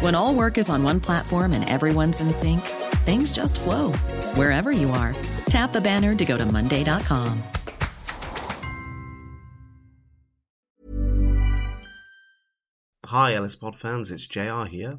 When all work is on one platform and everyone's in sync, things just flow wherever you are. Tap the banner to go to Monday.com. Hi, LSPOD fans, it's JR here.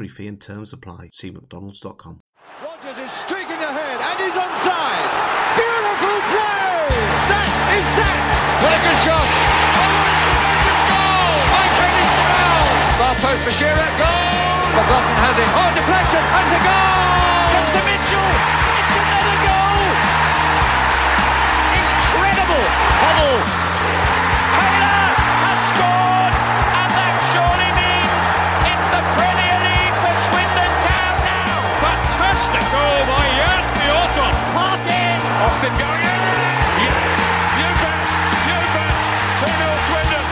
fee and terms apply. See McDonald's.com. Rogers is streaking ahead and he's onside. Beautiful play! That is that! What a shot! Far post for Shearer, goal! McLaughlin has it. Oh, deflection, and a goal! Comes to Mitchell! It's another goal! Incredible! Hubble! Taylor has scored! And that surely goal by Jan Piotr! Martin! Austin going in! Yes! You bet! You bet! 2-0 Swindon!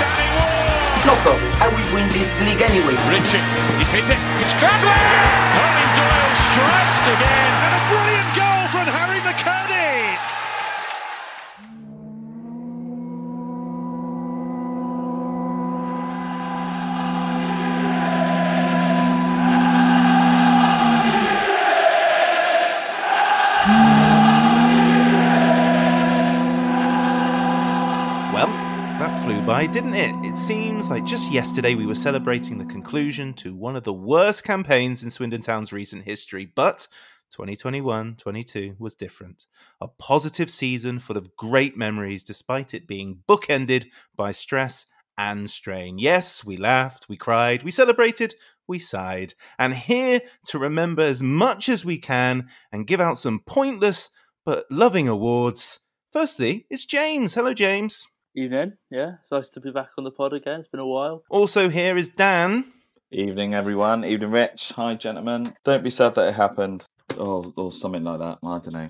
Danny Ward! No problem. I will win this league anyway. Richie, he's hit it. It's Gladwell! Owen Doyle strikes again. And a brilliant goal didn't it? It seems like just yesterday we were celebrating the conclusion to one of the worst campaigns in Swindon Town's recent history, but 2021 22 was different. A positive season full of great memories, despite it being bookended by stress and strain. Yes, we laughed, we cried, we celebrated, we sighed. And here to remember as much as we can and give out some pointless but loving awards. Firstly, it's James. Hello, James. Evening, yeah. It's nice to be back on the pod again. It's been a while. Also, here is Dan. Evening, everyone. Evening, Rich. Hi, gentlemen. Don't be sad that it happened, or or something like that. I don't know.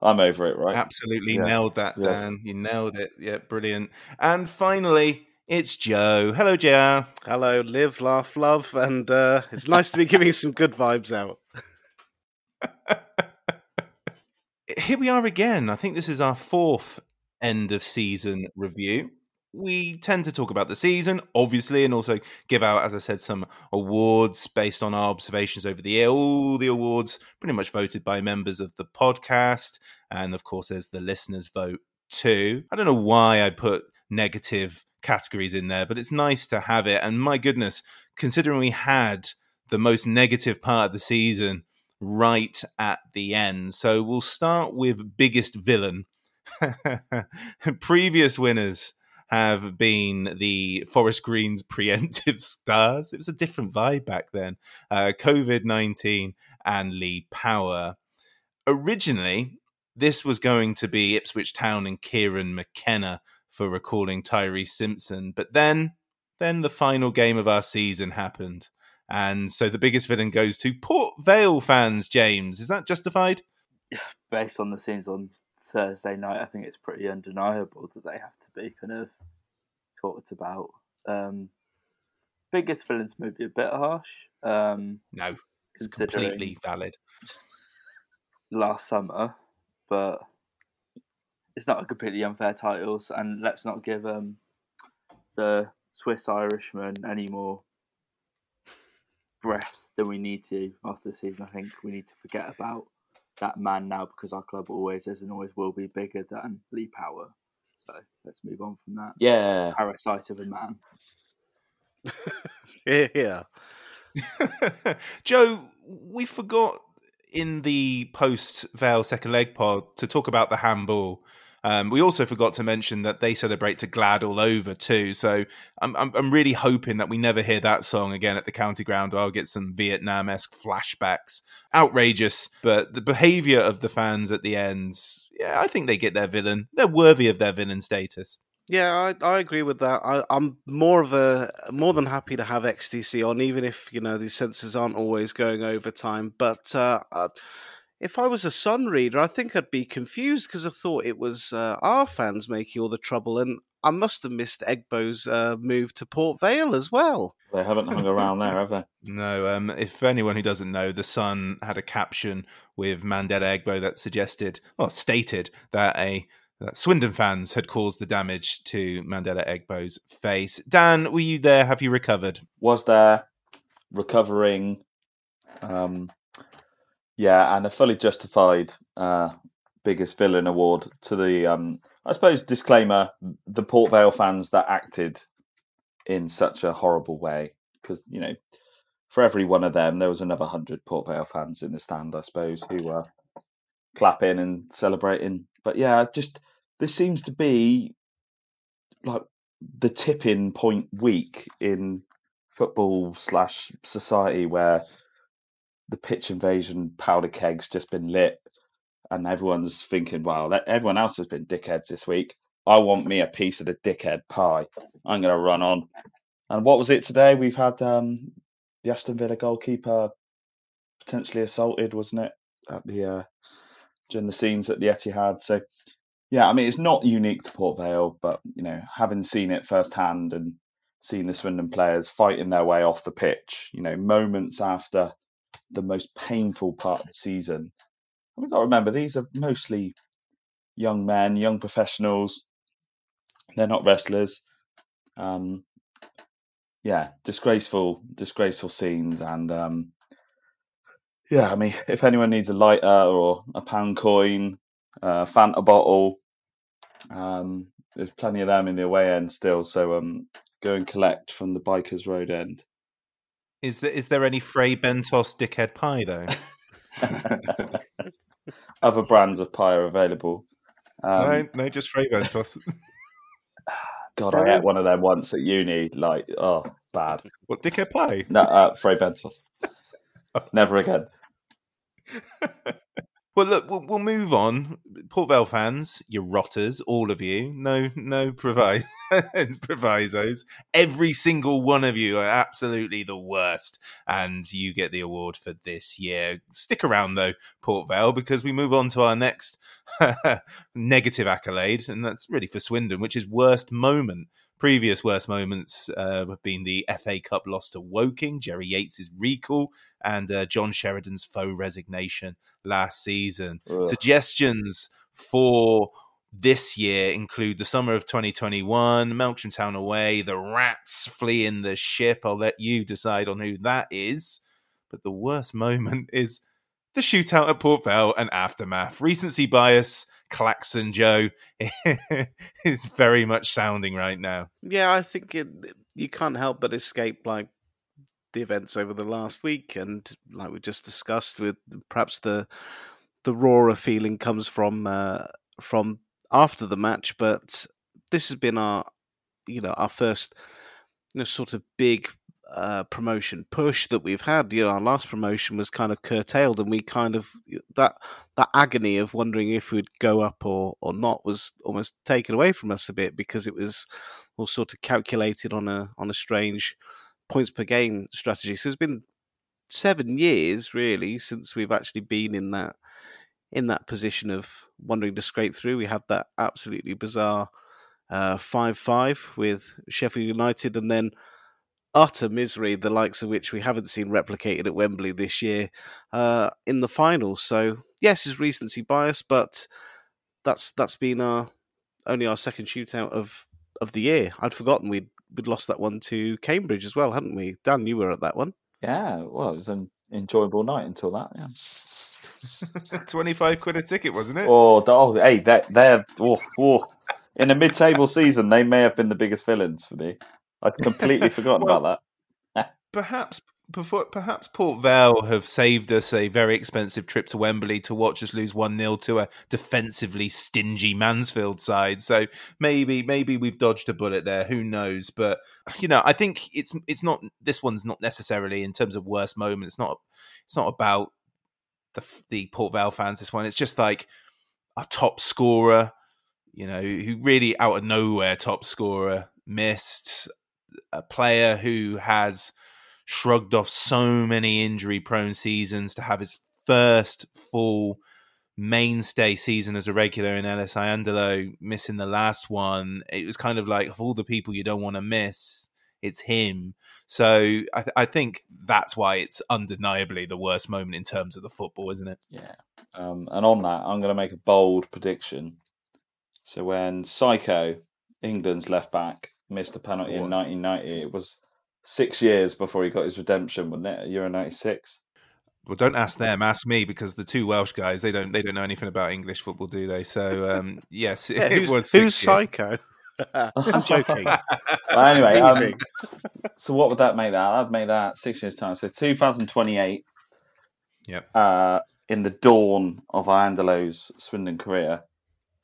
I'm over it, right? Absolutely Yeah. nailed that, Yeah. Dan. You nailed it. Yeah, brilliant. And finally, it's Joe. Hello, Joe. Hello, live, laugh, love, and uh, it's nice to be giving some good vibes out. Here we are again. I think this is our fourth end of season review. We tend to talk about the season, obviously, and also give out, as I said, some awards based on our observations over the year. All the awards pretty much voted by members of the podcast. And of course, there's the listeners' vote too. I don't know why I put negative categories in there, but it's nice to have it. And my goodness, considering we had the most negative part of the season right at the end. So we'll start with biggest villain. Previous winners have been the Forest Green's preemptive stars. It was a different vibe back then. Uh, COVID 19 and Lee Power. Originally, this was going to be Ipswich Town and Kieran McKenna for recalling Tyreece Simpson, but then, then the final game of our season happened, and so the biggest villain goes to Port Vale fans. James, is that justified? Based on the scenes on Thursday night, I think it's pretty undeniable that they have to be kind of talked about. Um, biggest villains maybe a bit harsh. Um, No, it's completely valid. last summer, but it's not a completely unfair titles. And let's not give um, the Swiss Irishman any more breath than we need to after the season. I think we need to forget about that man now because our club always is and always will be bigger than Lee Power. So let's move on from that. Yeah. Parasite of a man. Yeah, yeah. Joe, we forgot in the post Vale second leg pod to talk about the handball. Um, we also forgot to mention that they celebrate to Glad all over too. So I'm, I'm, I'm really hoping that we never hear that song again at the county ground. I'll get some Vietnam esque flashbacks. Outrageous, but the behaviour of the fans at the end, yeah, I think they get their villain. They're worthy of their villain status. Yeah, I, I agree with that. I, I'm more of a more than happy to have XTC on, even if you know these sensors aren't always going over time. But uh, uh, if I was a Sun reader, I think I'd be confused because I thought it was uh, our fans making all the trouble, and I must have missed Egbo's uh, move to Port Vale as well. They haven't hung around there, have they? No. Um, if anyone who doesn't know, the Sun had a caption with Mandela Egbo that suggested, or stated, that a that Swindon fans had caused the damage to Mandela Egbo's face. Dan, were you there? Have you recovered? Was there recovering? Um, yeah, and a fully justified uh, biggest villain award to the, um, I suppose, disclaimer: the Port Vale fans that acted in such a horrible way, because you know, for every one of them, there was another hundred Port Vale fans in the stand, I suppose, who were clapping and celebrating. But yeah, just this seems to be like the tipping point week in football slash society where the pitch invasion powder keg's just been lit and everyone's thinking, wow, that, everyone else has been dickheads this week. I want me a piece of the dickhead pie. I'm going to run on. And what was it today? We've had um, the Aston Villa goalkeeper potentially assaulted, wasn't it, at the uh, during the scenes at the Etihad? So yeah, I mean it's not unique to Port Vale, but you know, having seen it firsthand and seen the Swindon players fighting their way off the pitch, you know, moments after the most painful part of the season. We've got to remember these are mostly young men, young professionals. They're not wrestlers. Um, yeah, disgraceful, disgraceful scenes, and um, yeah, I mean, if anyone needs a lighter or a pound coin, a Fanta bottle, um, there's plenty of them in the away end still, so um, go and collect from the Bycars Road end. Is there is there any Fray Bentos dickhead pie though? Other brands of pie are available. Um, no, no, just Fray Bentos. God, I ate one of them once at uni. Like, oh, bad. What dickhead pie? No, uh, Fray Bentos. Never again. Well, look, we'll, we'll move on. Port Vale fans, you rotters, all of you. No, no provis- provisos. Every single one of you are absolutely the worst, and you get the award for this year. Stick around though, Port Vale, because we move on to our next negative accolade, and that's really for Swindon, which is worst moment. Previous worst moments uh, have been the FA Cup loss to Woking, Jerry Yates's recall, and uh, John Sheridan's faux resignation last season. Ugh. Suggestions for this year include the summer of 2021, Melksham Town away, the Rats fleeing the ship. I'll let you decide on who that is. But the worst moment is the shootout at Port Vale and aftermath. Recency bias, Claxon Joe is very much sounding right now. Yeah, I think it, you can't help but escape like the events over the last week, and like we just discussed, with perhaps the the rawer feeling comes from uh, from after the match. But this has been our you know our first you know sort of big uh, promotion push that we've had. You know, our last promotion was kind of curtailed, and we kind of that that agony of wondering if we'd go up or or not was almost taken away from us a bit because it was all sort of calculated on a on a strange points per game strategy. So it's been seven years really since we've actually been in that in that position of wondering to scrape through. We had that absolutely bizarre uh, five five with Sheffield United, and then utter misery, the likes of which we haven't seen replicated at Wembley this year uh, in the final. So yes, it's recency bias, but that's that's been our only our second shootout of of the year. I'd forgotten we'd we'd lost that one to Cambridge as well, hadn't we? Dan, you were at that one. Yeah, well, it was an enjoyable night until that. Yeah. 25 quid a ticket, wasn't it? Oh, oh hey, they're, they're oh, oh. in a mid-table season, they may have been the biggest villains for me. I'd completely forgotten Well, about that. Perhaps before, perhaps Port Vale have saved us a very expensive trip to Wembley to watch us lose one 0 to a defensively stingy Mansfield side. So maybe maybe we've dodged a bullet there. Who knows? But you know, I think it's it's not this one's not necessarily in terms of worst moment. It's not it's not about the the Port Vale fans. This one, it's just like a top scorer. You know, who really out of nowhere top scorer missed a player who has shrugged off so many injury prone seasons to have his first full mainstay season as a regular in Ellis Iandolo, missing the last one. It was kind of like of all the people you don't want to miss, it's him. So I, th- I, think that's why it's undeniably the worst moment in terms of the football, isn't it? Yeah. Um, and on that, I'm going to make a bold prediction. So when Psycho, England's left back, missed a penalty what? in 1990, it was six years before he got his redemption, wasn't it? Euro '96. Well, don't ask them. Ask me because the two Welsh guys they don't they don't know anything about English football, do they? So um, yes, yeah, it was. Who's psycho? I'm joking. well, anyway, um, so what would that make that? I'd make that six years time. So 2028. Yep. Uh, in the dawn of Iandolo's Swindon career,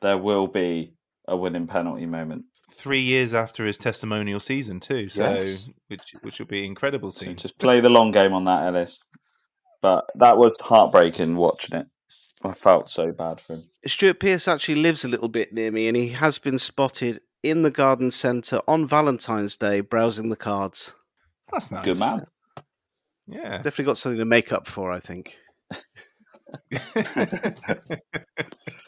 there will be a winning penalty moment three years after his testimonial season too. So yes. which which will be incredible. So just play the long game on that, Ellis. But that was heartbreaking watching it. I felt so bad for him. Stuart Pearce actually lives a little bit near me, and he has been spotted in the garden centre on Valentine's Day browsing the cards. That's nice. Good man. Yeah, definitely got something to make up for. I think.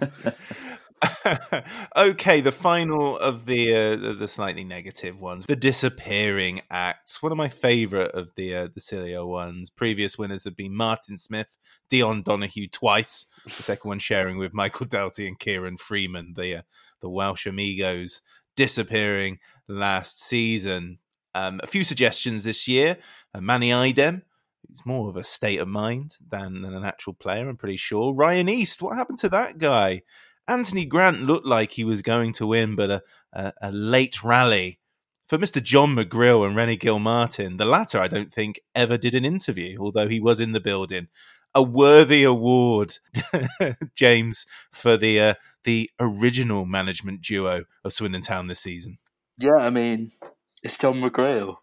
okay, the final of the uh, the slightly negative ones, the disappearing acts. One of my favourite of the uh, the sillier ones. Previous winners have been Martin Smith, Dion Donohue twice. The second one sharing with Michael Doughty and Kieran Freeman, the uh, the Welsh amigos, disappearing last season. Um, a few suggestions this year. Uh, Manny Idem, He's more of a state of mind than, than an actual player, I'm pretty sure. Ryan East, what happened to that guy? Anthony Grant looked like he was going to win, but a, a, a late rally for Mr. John McGreal and Rene Gilmartin. The latter, I don't think, ever did an interview, although he was in the building. A worthy award, James, for the uh, the original management duo of Swindon Town this season. Yeah, I mean, it's John McGreal.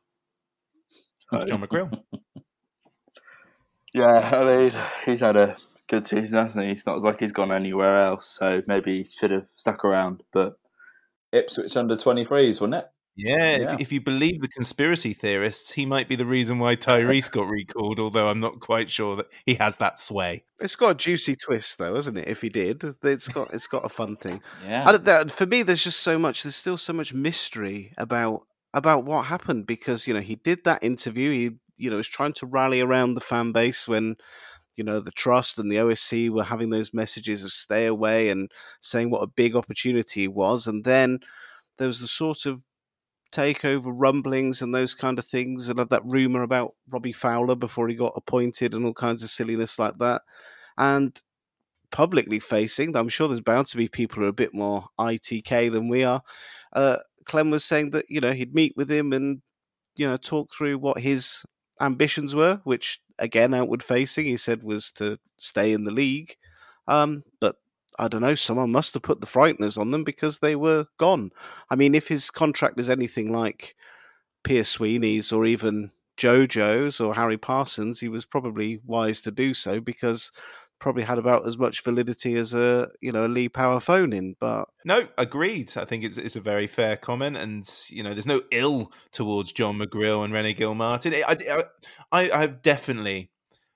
It's John McGreal. yeah, I mean, he's had a good season, hasn't he? It's not like he's gone anywhere else, so maybe he should have stuck around. But Ipswich under 23s, wasn't it? Yeah, yeah. If, if, you believe the conspiracy theorists, he might be the reason why Tyreece got recalled, although I'm not quite sure that he has that sway. It's got a juicy twist, though, hasn't it? If he did, it's got it's got a fun thing. Yeah. for me, there's just so much. There's still so much mystery about about what happened because you know he did that interview. He you know was trying to rally around the fan base when you know the trust and the OSC were having those messages of stay away and saying what a big opportunity it was, and then there was the sort of takeover rumblings and those kind of things, and that rumor about Robbie Fowler before he got appointed and all kinds of silliness like that, and publicly facing. I'm sure there's bound to be people who are a bit more ITK than we are. Uh, Clem was saying that you know he'd meet with him and you know talk through what his ambitions were, which again outward facing, he said was to stay in the league. Um, but I don't know, someone must have put the frighteners on them because they were gone. I mean, if his contract is anything like Pierce Sweeney's or even JoJo's or Harry Parsons, he was probably wise to do so because probably had about as much validity as a you know a Lee Power phone in. But no, agreed. I think it's it's a very fair comment, and you know, there's no ill towards John McGreal and Rene Gilmartin. I, I I've definitely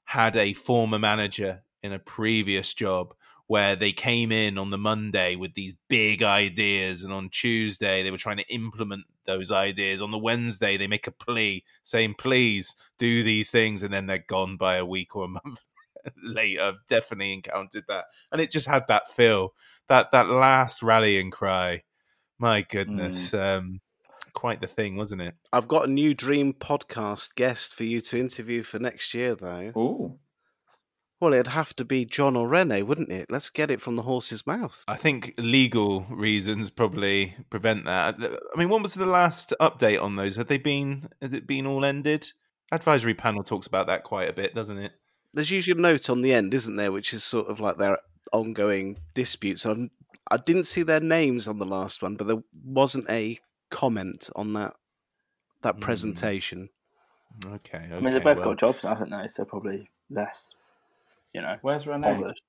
had a former manager in a previous job where they came in on the Monday with these big ideas, and on Tuesday they were trying to implement those ideas. On the Wednesday, they make a plea saying, "Please do these things," and then they're gone by a week or a month later. I've definitely encountered that, and it just had that feel that that last rallying cry. My goodness, mm. um, quite the thing, wasn't it? I've got a new dream podcast guest for you to interview for next year, though. Oh. Well, it'd have to be John or Rene, wouldn't it? Let's get it from the horse's mouth. I think legal reasons probably prevent that. I mean, when was the last update on those? Have they been? Has it been all ended? advisory panel talks about that quite a bit, doesn't it? There's usually a note on the end, isn't there, which is sort of like their ongoing disputes. I'm, I didn't see their names on the last one, but there wasn't a comment on that that Hmm. presentation. Okay, okay. I mean, they've both well, got jobs now, haven't they? So probably less, you know, Where's Rene? bothered.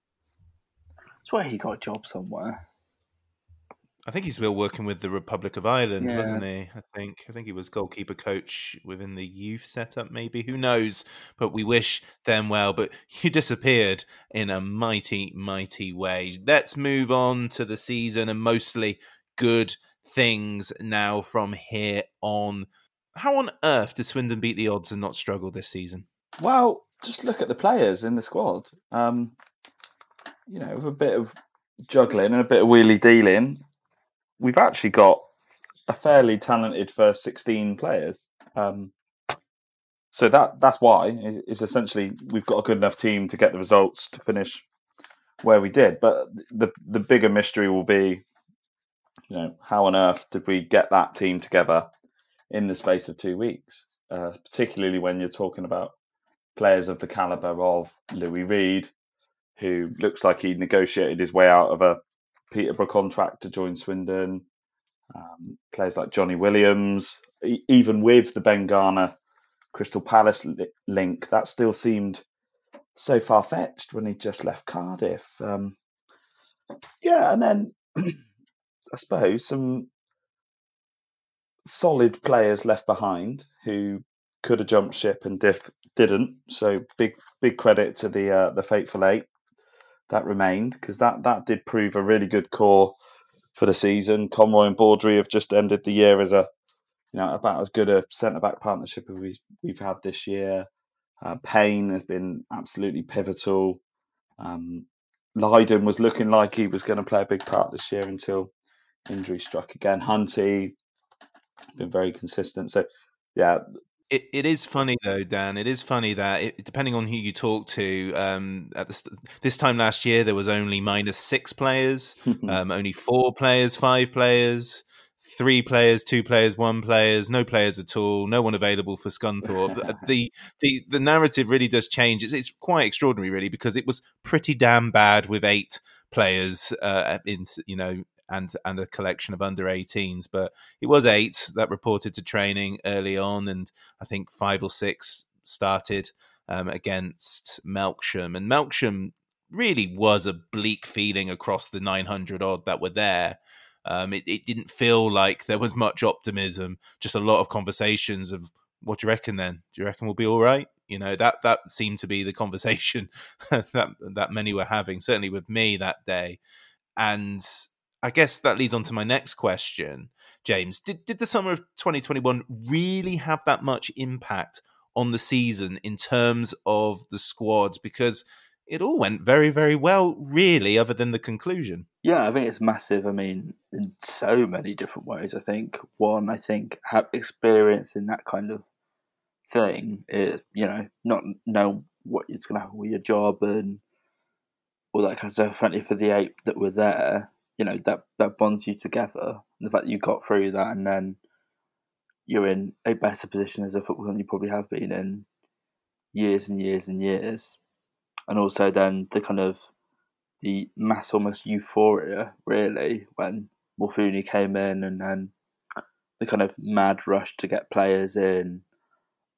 I swear he got a job somewhere. I think he's still working with the Republic of Ireland, Yeah. wasn't he? I think. I think he was goalkeeper coach within the youth setup, maybe. Who knows? But we wish them well. But you disappeared in a mighty, mighty way. Let's move on to the season and mostly good things now from here on. How on earth did Swindon beat the odds and not struggle this season? Well, just look at the players in the squad. Um, you know, with a bit of juggling and a bit of wheelie dealing, we've actually got a fairly talented first 16 players. Um, so that that's why is essentially we've got a good enough team to get the results to finish where we did. But the the bigger mystery will be, you know, how on earth did we get that team together in the space of two weeks? Uh, particularly when you're talking about players of the caliber of Louis Reed, who looks like he negotiated his way out of a Peterborough contract to join Swindon. Um, players like Johnny Williams, e- even with the Ben Garner Crystal Palace li- link, that still seemed so far fetched when he just left Cardiff. Um, yeah, and then I suppose some solid players left behind who could have jumped ship and diff- didn't. So big big credit to the uh, the fateful eight that remained because that that did prove a really good core for the season. Conroy and Baudry have just ended the year as a you know about as good a centre back partnership as we've we've had this year. Uh, Payne has been absolutely pivotal. Um, Lyden was looking like he was going to play a big part this year until injury struck again. Hunty been very consistent. So yeah, It, it is funny though, Dan. It is funny that it, depending on who you talk to, um, at the, st- this time last year there was only minus six players, um, only four players, five players, three players, two players, one players, no players at all, no one available for Scunthorpe. the the the narrative really does change. It's, it's quite extraordinary, really, because it was pretty damn bad with eight players uh, in you know and and a collection of under 18s but it was eight that reported to training early on and i think five or six started um, against melksham. And melksham really was a bleak feeling across the 900 odd that were there. Um, it, it didn't feel like there was much optimism just a lot of conversations of what do you reckon then? Do you reckon we'll be all right? You know that that seemed to be the conversation that that many were having certainly with me that day. And I guess that leads on to my next question, James. Did did the summer of 2021 really have that much impact on the season in terms of the squads? Because it all went very, very well, really, other than the conclusion. Yeah, I think it's massive. I mean, in so many different ways. I think one, I think have experience in that kind of thing is, you know, not know what it's going to happen with your job and all that kind of stuff. Certainly for the eight that were there, you know, that that bonds you together. And the fact that you got through that and then you're in a better position as a footballer than you probably have been in years and years and years. And also then the kind of the mass almost euphoria really when Morfuni came in and then the kind of mad rush to get players in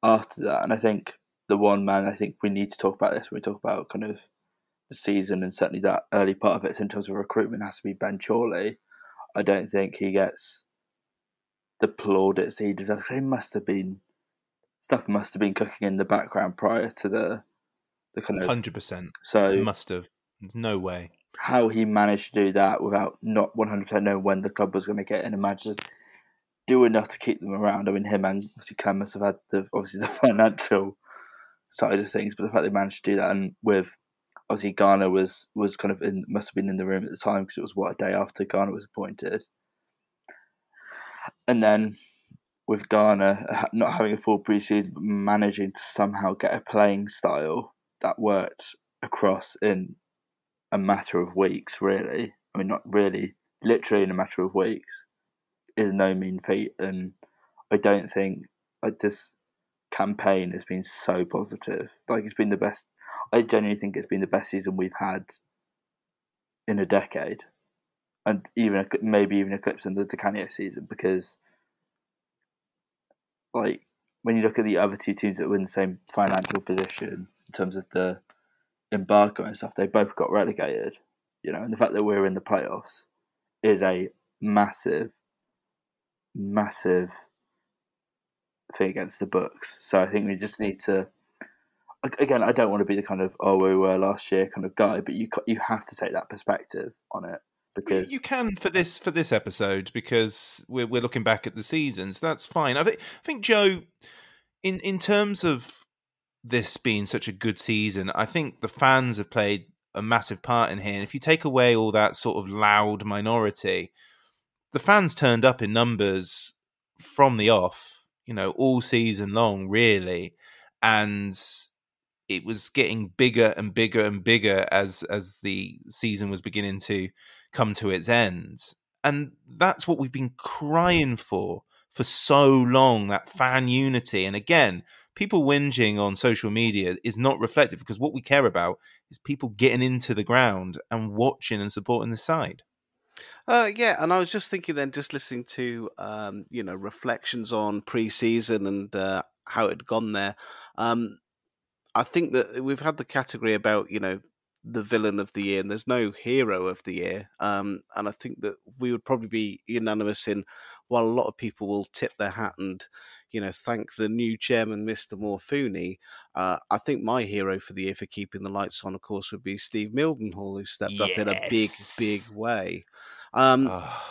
after that. And I think the one man I think we need to talk about this when we talk about kind of the season and certainly that early part of it in terms of recruitment has to be Ben Chorley. I don't think he gets the plaudits he deserves. He must have been stuff must have been cooking in the background prior to the the kind of Hundred percent. so Must have. There's no way. how he managed to do that without not 100% knowing when the club was going to get in to do enough to keep them around. I mean, him and obviously Clem must have had the obviously the financial side of things, but the fact they managed to do that and with obviously Garner was was kind of in must have been in the room at the time because it was what a day after Garner was appointed, and then with Garner uh, not having a full preseason, managing to somehow get a playing style that worked across in a matter of weeks, really. I mean, not really, literally in a matter of weeks, is no mean feat. And I don't think like this campaign has been so positive. Like it's been the best. I genuinely think it's been the best season we've had in a decade, and even maybe even eclipsing the Di Canio season because, like, when you look at the other two teams that were in the same financial position in terms of the embargo and stuff, they both got relegated. You know, and the fact that we're in the playoffs is a massive, massive thing against the books. So I think we just need to. Again, I don't want to be the kind of oh we were last year kind of guy, but you you have to take that perspective on it because you can for this for this episode because we're we're looking back at the seasons. That's fine. I think I think Joe, in in terms of this being such a good season, I think the fans have played a massive part in here. And if you take away all that sort of loud minority, the fans turned up in numbers from the off you know, all season long, really. And it was getting bigger and bigger and bigger as as the season was beginning to come to its end. And that's what we've been crying for for so long, that fan unity. And again, people whinging on social media is not reflective because what we care about is people getting into the ground and watching and supporting the side. Uh, yeah, and I was just thinking then, just listening to um, you know reflections on pre-season and uh, how it had gone there. Um, I think that we've had the category about you know the villain of the year, and there's no hero of the year. Um, and I think that we would probably be unanimous in, while a lot of people will tip their hat and, you know, thank the new chairman, Mr. Morfuni. Uh, I think my hero for the year for keeping the lights on, of course, would be Steve Mildenhall, who stepped yes. up in a big, big way. Um, oh.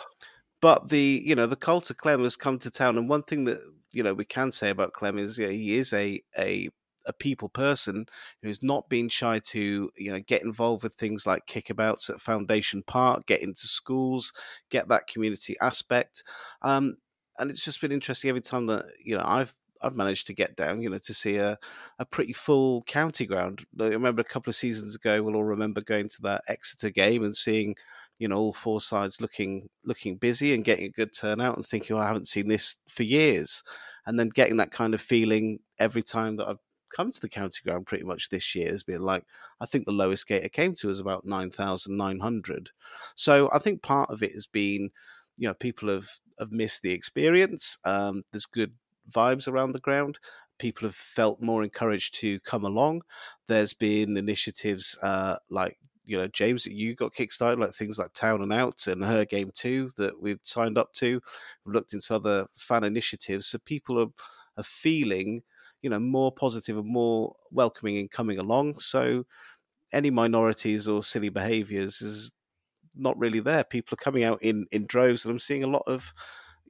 But the, you know, the cult of Clem has come to town, and one thing that you know we can say about Clem is yeah, he is a a a people person who's not been shy to you know get involved with things like kickabouts at Foundation Park, get into schools, get that community aspect, um, and it's just been interesting every time that you know I've I've managed to get down, you know, to see a, a pretty full county ground. I remember a couple of seasons ago, we'll all remember going to that Exeter game and seeing, you know, all four sides looking looking busy and getting a good turnout and thinking, well, I haven't seen this for years. And then getting that kind of feeling every time that I've come to the county ground pretty much this year has been like I think the lowest gate I came to was about nine thousand nine hundred. So I think part of it has been, you know, people have have missed the experience. Um, there's good vibes around the ground. People have felt more encouraged to come along. There's been initiatives uh, like you know James that you got kickstarted, like things like Town and Out and Her Game Too that we've signed up to. We've looked into other fan initiatives, so people are are feeling you know more positive and more welcoming in coming along. So any minorities or silly behaviours is not really there. People are coming out in in droves, and I'm seeing a lot of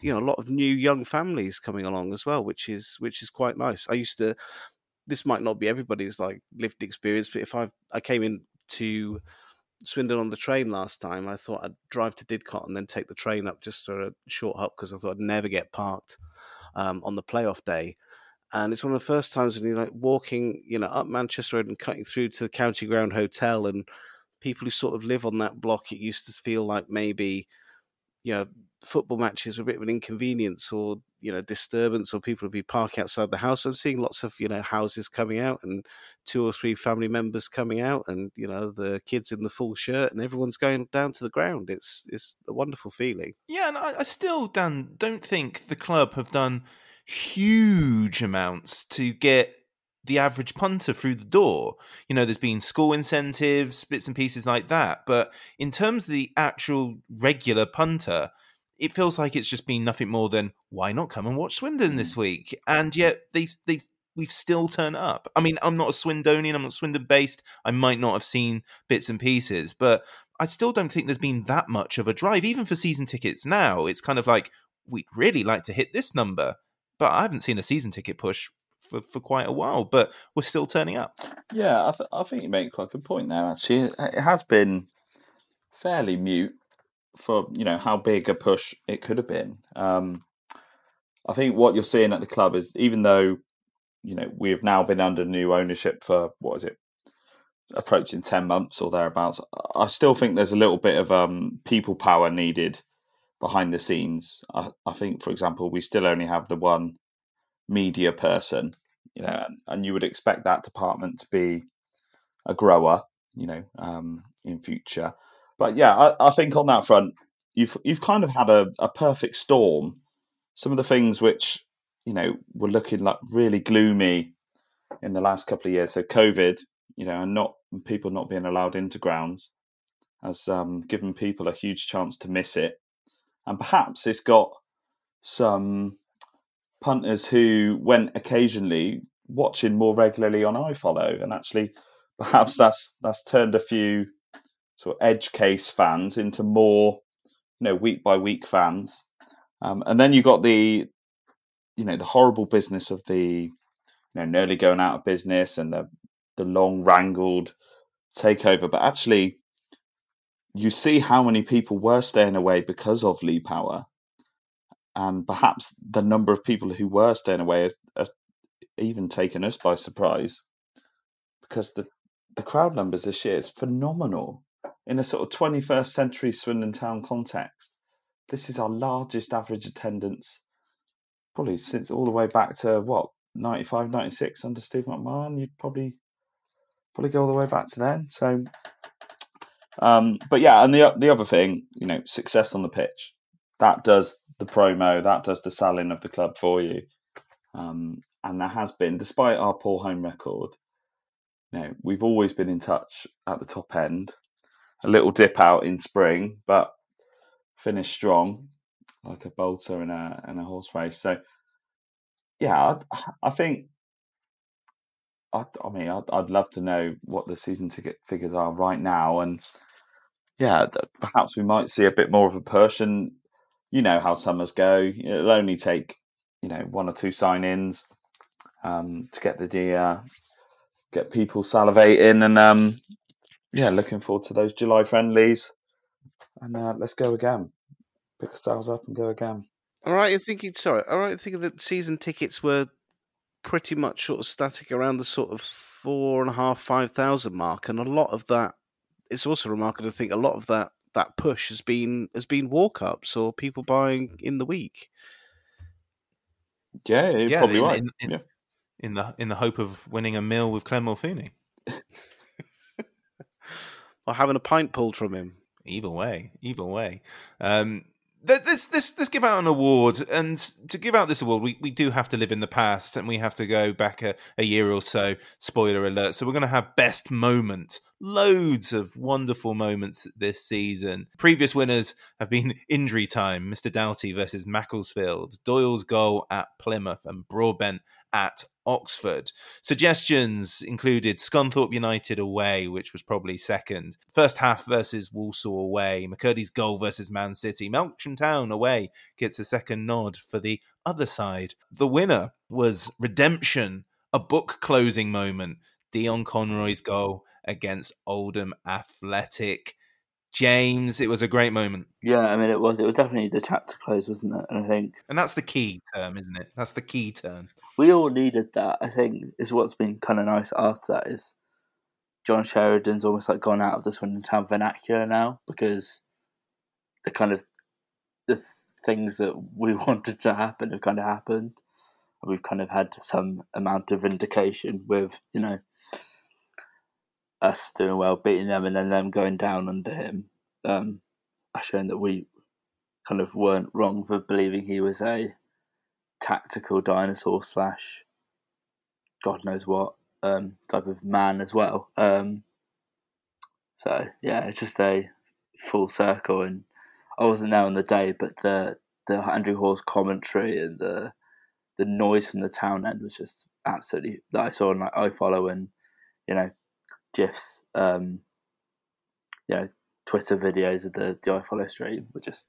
you know a lot of new young families coming along as well, which is which is quite nice. I used to. This might not be everybody's like lived experience, but if I I came in to Swindon on the train last time, I thought I'd drive to Didcot and then take the train up just for a short hop because I thought I'd never get parked um, on the playoff day and it's one of the first times when you're like walking, you know, up Manchester Road and cutting through to the County Ground Hotel, and people who sort of live on that block, it used to feel like maybe, you know, football matches were a bit of an inconvenience or you know disturbance, or people would be parking outside the house. I'm seeing lots of you know houses coming out and two or three family members coming out, and you know the kids in the full shirt, and everyone's going down to the ground. It's it's a wonderful feeling. Yeah, and I, I still, Dan, don't think the club have done huge amounts to get the average punter through the door. You know, there's been school incentives, bits and pieces like that. But in terms of the actual regular punter, it feels like it's just been nothing more than why not come and watch Swindon this mm. week? And yet they've they've we've still turned up. I mean, I'm not a Swindonian, I'm not Swindon based. I might not have seen bits and pieces, but I still don't think there's been that much of a drive, even for season tickets now. It's kind of like we'd really like to hit this number but I haven't seen a season ticket push for, for quite a while, but we're still turning up. Yeah, I, th- I think you make quite a good point there. Actually, it has been fairly mute for you know how big a push it could have been. Um, I think what you're seeing at the club is even though you know we have now been under new ownership for what is it approaching 10 months or thereabouts i still think there's a little bit of um, people power needed behind the scenes. I, I think, for example, we still only have the one media person you know, and, and you would expect that department to be a grower, you know, um, in future. But yeah, I, I think on that front, you've you've kind of had a, a perfect storm. Some of the things which you know were looking like really gloomy in the last couple of years. So COVID, you know, and not people not being allowed into grounds has um, given people a huge chance to miss it, and perhaps it's got some punters who went occasionally watching more regularly on iFollow, and actually perhaps that's that's turned a few sort of edge case fans into more you know week by week fans. Um, and then you got the you know the horrible business of the you know nearly going out of business and the the long wrangled takeover, but actually you see how many people were staying away because of Lee Power, and perhaps the number of people who were staying away has, has even taken us by surprise because the the crowd numbers this year is phenomenal in a sort of 21st century Swindon Town context. This is our largest average attendance, probably since all the way back to what 95, 96 under Steve McMahon. You'd probably probably go all the way back to then. So, um, but yeah, and the the other thing, you know, success on the pitch that does the promo, that does the selling of the club for you. Um, and there has been, despite our poor home record, you know, we've always been in touch at the top end. A little dip out in spring, but finished strong, like a bolter in a in a horse race. So, yeah, I, I think. I, mean, I'd, I'd love to know what the season ticket figures are right now, and yeah, perhaps we might see a bit more of a push. And you know how summers go; it'll only take you know one or two sign-ins um, to get the uh, get people salivating, and um, yeah, looking forward to those July friendlies. And uh, let's go again. Pick ourselves up and go again. All right, you're thinking. Sorry, all right, thinking that season tickets were pretty much sort of static around the sort of four and a half, five thousand mark, and a lot of that. It's also remarkable to think a lot of that that push has been has been walk ups or people buying in the week. Yeah, Yeah, probably in, right. in, in, yeah. in the in the hope of winning a meal with Clem Morfuni. Or having a pint pulled from him. Either way, either way. Um, let- let's, give out an award. And to give out this award, we, we do have to live in the past and we have to go back a, a year or so. Spoiler alert. So we're going to have best moment. Loads of wonderful moments this season. Previous winners have been Injury Time, Mr. Doughty versus Macclesfield, Doyle's goal at Plymouth, and Broadbent at Oxford. Suggestions included Scunthorpe United away, which was probably second. First half versus Walsall away. McKirdy's goal versus Man City. Melksham Town away gets a second nod for the other side. The winner was Redemption, a book closing moment. Dion Conroy's goal against Oldham Athletic. James, it was a great moment. Yeah, I mean, it was. It was definitely the chapter close, wasn't it? And I think And that's the key term, isn't it? That's the key term. We all needed that. I think is what's been kind of nice after that is John Sheridan's almost like gone out of the Swindon Town vernacular now because the kind of the things that we wanted to happen have kind of happened. And we've kind of had some amount of vindication with you know us doing well, beating them, and then them going down under him. Um, showing that we kind of weren't wrong for believing he was a tactical dinosaur slash God knows what um, type of man as well. Um, so yeah, it's just a full circle, and I wasn't there on the day, but the the Andrew Hall's commentary and the the noise from the town end was just absolutely that I saw on like iFollow and you know gifs, um, you know Twitter videos of the the I follow stream were just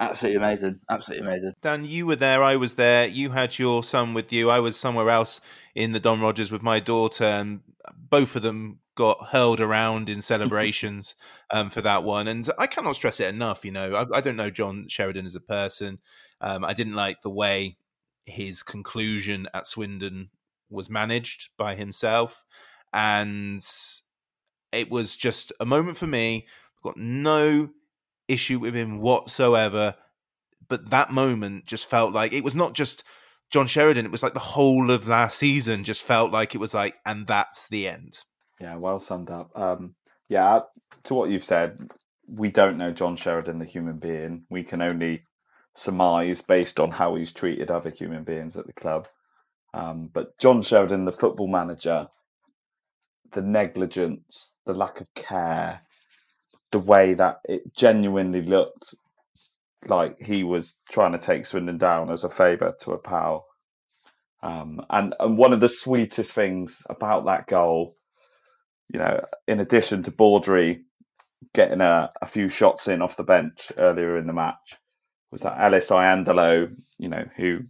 absolutely amazing, absolutely amazing. Dan, you were there. I was there. You had your son with you. I was somewhere else in the Don Rogers with my daughter, and both of them got hurled around in celebrations um, for that one. And I cannot stress it enough. You know, I, I don't know John Sheridan as a person. Um, I didn't like the way his conclusion at Swindon was managed by himself, and it was just a moment for me. Got no issue with him whatsoever. But that moment just felt like it was not just John Sheridan, it was like the whole of last season just felt like it was like, and that's the end. Yeah, well summed up. Um, yeah, to what you've said, we don't know John Sheridan, the human being. We can only surmise based on how he's treated other human beings at the club. Um, but John Sheridan, the football manager, the negligence, the lack of care, the way that it genuinely looked like he was trying to take Swindon down as a favour to a pal. Um, and and one of the sweetest things about that goal, you know, in addition to Baudry getting a, a few shots in off the bench earlier in the match, was that Ellis Iandolo, you know, who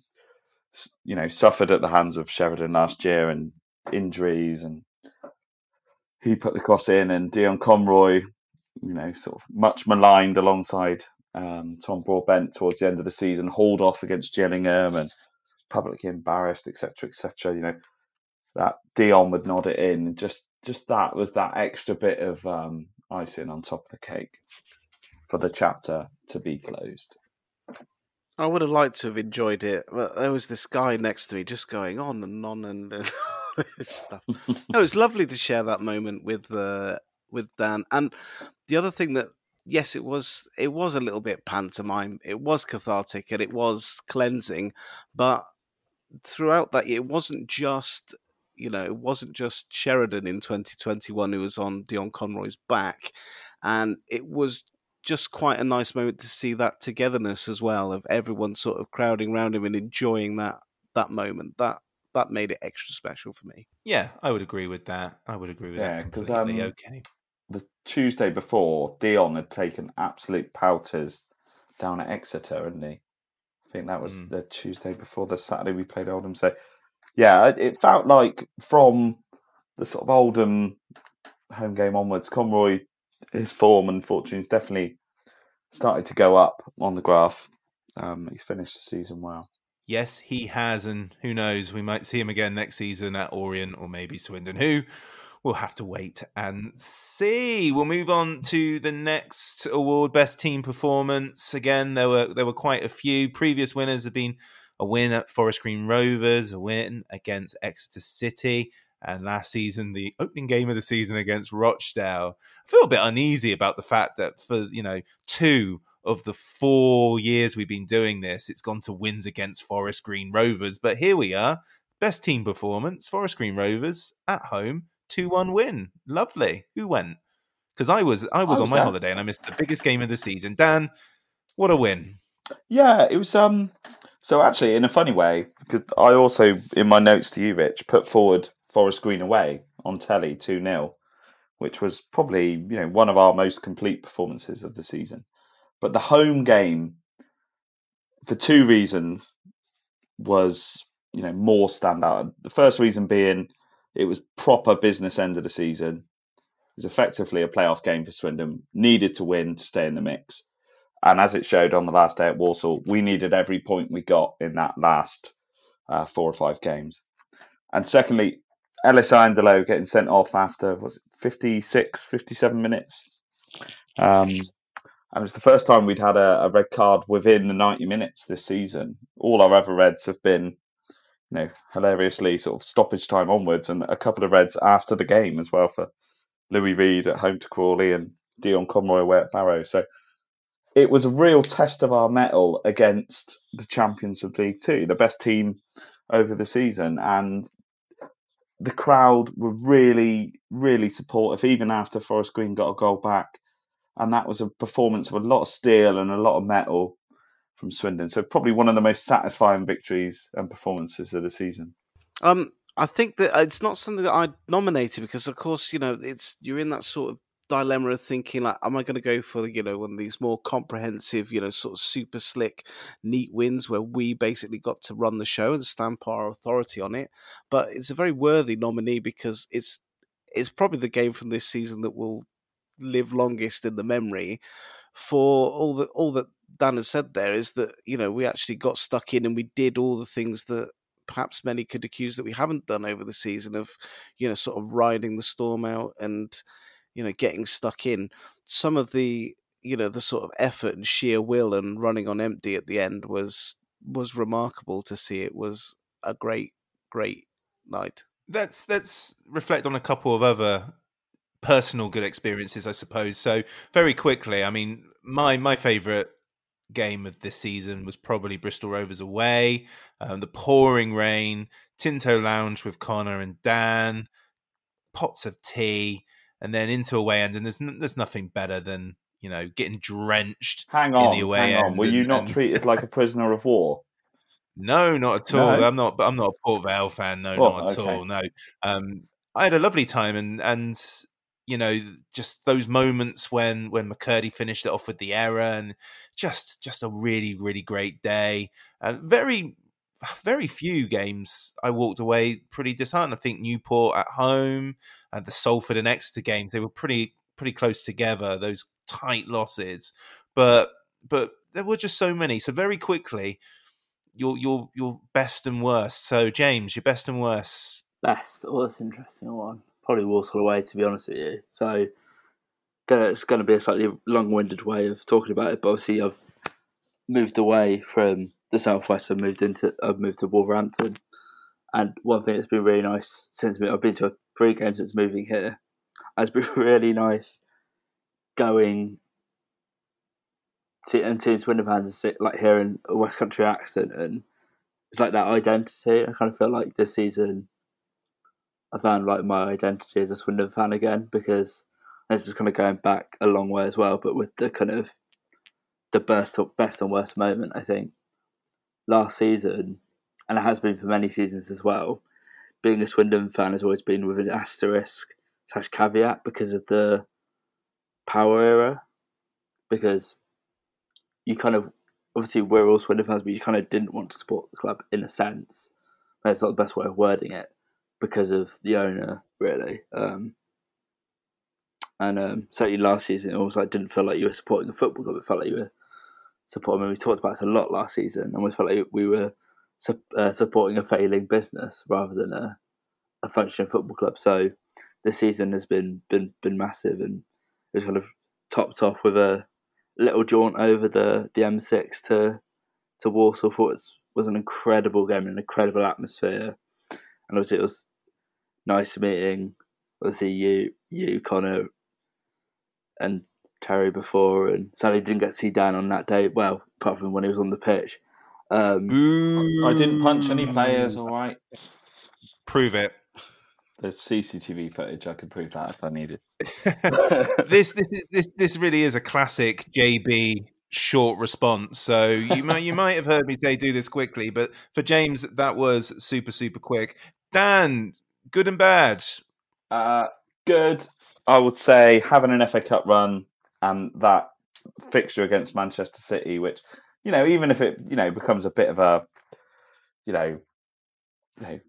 you know suffered at the hands of Sheridan last year and injuries, and he put the cross in, and Dion Conroy, you know, sort of much maligned alongside um, Tom Broadbent towards the end of the season, hauled off against Gillingham and publicly embarrassed, etc., etc. You know, that Dion would nod it in. Just, just that was that extra bit of um, icing on top of the cake for the chapter to be closed. I would have liked to have enjoyed it, but there was this guy next to me just going on and on and stuff. no, it was lovely to share that moment with uh, with Dan. And the other thing that yes, it was it was a little bit pantomime. It was cathartic and it was cleansing, but throughout that, it wasn't just you know it wasn't just Sheridan in 2021 who was on Dion Conroy's back, and it was just quite a nice moment to see that togetherness as well of everyone sort of crowding around him and enjoying that that moment. That that made it extra special for me. Yeah, I would agree with that. I would agree with Yeah, that 'cause, completely. um, okay. The Tuesday before, Dion had taken absolute pouters down at Exeter, hadn't he? I think that was Mm. the Tuesday before the Saturday we played Oldham. So, yeah, it, it felt like from the sort of Oldham home game onwards, Conroy, his form and fortunes definitely started to go up on the graph. Um, he's finished the season well. Yes, he has, and who knows? We might see him again next season at Orient or maybe Swindon. Who? We'll have to wait and see. We'll move on to the next award, best team performance. Again, there were there were quite a few. Previous winners have been a win at Forest Green Rovers, a win against Exeter City, and last season the opening game of the season against Rochdale. I feel a bit uneasy about the fact that for you know two of the four years we've been doing this, it's gone to wins against Forest Green Rovers. But here we are, best team performance, Forest Green Rovers at home, two one win. Lovely. Who went? Because I was I was I on was my there. holiday and I missed the biggest game of the season. Dan, what a win! Yeah, it was. Um, so actually, in a funny way, because I also, in my notes to you, Rich, put forward Forest Green away on telly two 0 which was probably you know one of our most complete performances of the season. But the home game, for two reasons, was you know more standout. The first reason being it was proper business end of the season. It was effectively a playoff game for Swindon. Needed to win to stay in the mix. And as it showed on the last day at Walsall, we needed every point we got in that last uh, four or five games. And secondly, Ellis Iandolo getting sent off after, was it 56, 57 minutes? Um, and it was the first time we'd had a, a red card within the 90 minutes this season. All our other reds have been, you know, hilariously sort of stoppage time onwards, and a couple of reds after the game as well for Louis Reed at home to Crawley and Dion Conroy away at Barrow. So it was a real test of our mettle against the champions of League Two, the best team over the season, and the crowd were really, really supportive, even after Forest Green got a goal back. And that was a performance of a lot of steel and a lot of metal from Swindon. So probably one of the most satisfying victories and performances of the season. Um, I think that it's not something that I nominated because, of course, you know, it's you're in that sort of dilemma of thinking like, am I going to go for you know one of these more comprehensive, you know, sort of super slick, neat wins where we basically got to run the show and stamp our authority on it? But it's a very worthy nominee because it's it's probably the game from this season that will live longest in the memory for all that all that Dan has said there is that you know we actually got stuck in and we did all the things that perhaps many could accuse that we haven't done over the season of you know sort of riding the storm out and you know getting stuck in some of the you know the sort of effort and sheer will and running on empty at the end was was remarkable to see. It was a great, great night. Let's let's reflect on a couple of other personal good experiences, I suppose. So very quickly, I mean, my my favourite game of this season was probably Bristol Rovers away. Um, the pouring rain, Tinto Lounge with Connor and Dan, pots of tea, and then into a away end. And there's there's nothing better than you know getting drenched. Hang on, in the away hang on. Were you not and- treated like a prisoner of war? No, not at all. No? I'm not. I'm not a Port Vale fan. No, Oh, not at okay. all. No. Um, I had a lovely time, and and you know, just those moments when when McKirdy finished it off with the error, and just just a really really great day. And very very few games I walked away pretty disheartened. I think Newport at home and the Salford and Exeter games they were pretty pretty close together. Those tight losses, but but there were just so many. So very quickly, your your your best and worst. So James, your best and worst. Best. Oh, that's interesting one. Probably Walsall away, to be honest with you. So, it's going to be a slightly long-winded way of talking about it. But obviously, I've moved away from the southwest and moved into. I've moved to Wolverhampton, and one thing that's been really nice since I've been to three games since moving here. Has been really nice going to, and seeing Swindon fans and like hearing a West Country accent and it's like that identity. I kind of feel like this season I found like my identity as a Swindon fan again because it's just kind of going back a long way as well, but with the kind of the best best and worst moment, I think last season, and it has been for many seasons as well. Being a Swindon fan has always been with an asterisk slash caveat because of the power era, because you kind of obviously we're all Swindon fans, but you kind of didn't want to support the club in a sense. That's not the best way of wording it because of the owner, really. Um, and um, certainly last season, it almost like didn't feel like you were supporting a football club. It felt like you were supporting. I mean, we talked about this a lot last season, and we felt like we were su- uh, supporting a failing business rather than a, a functioning football club. So this season has been been been massive, and it was kind of topped off with a little jaunt over the, the M6 to to Walsall. Thought it was, was an incredible game, an incredible atmosphere, and obviously it was nice meeting obviously you you Connor and Terry before, and sadly didn't get to see Dan on that day. Well, apart from when he was on the pitch. Um, I didn't punch any players. All right. Prove it. There's CCTV footage. I could prove that if I needed. this this this this really is a classic JB short response. So you might you might have heard me say do this quickly, but for James that was super super quick. Dan, good and bad. Uh, good. I would say having an FA Cup run and that fixture against Manchester City, which you know, even if it you know becomes a bit of a you know, you know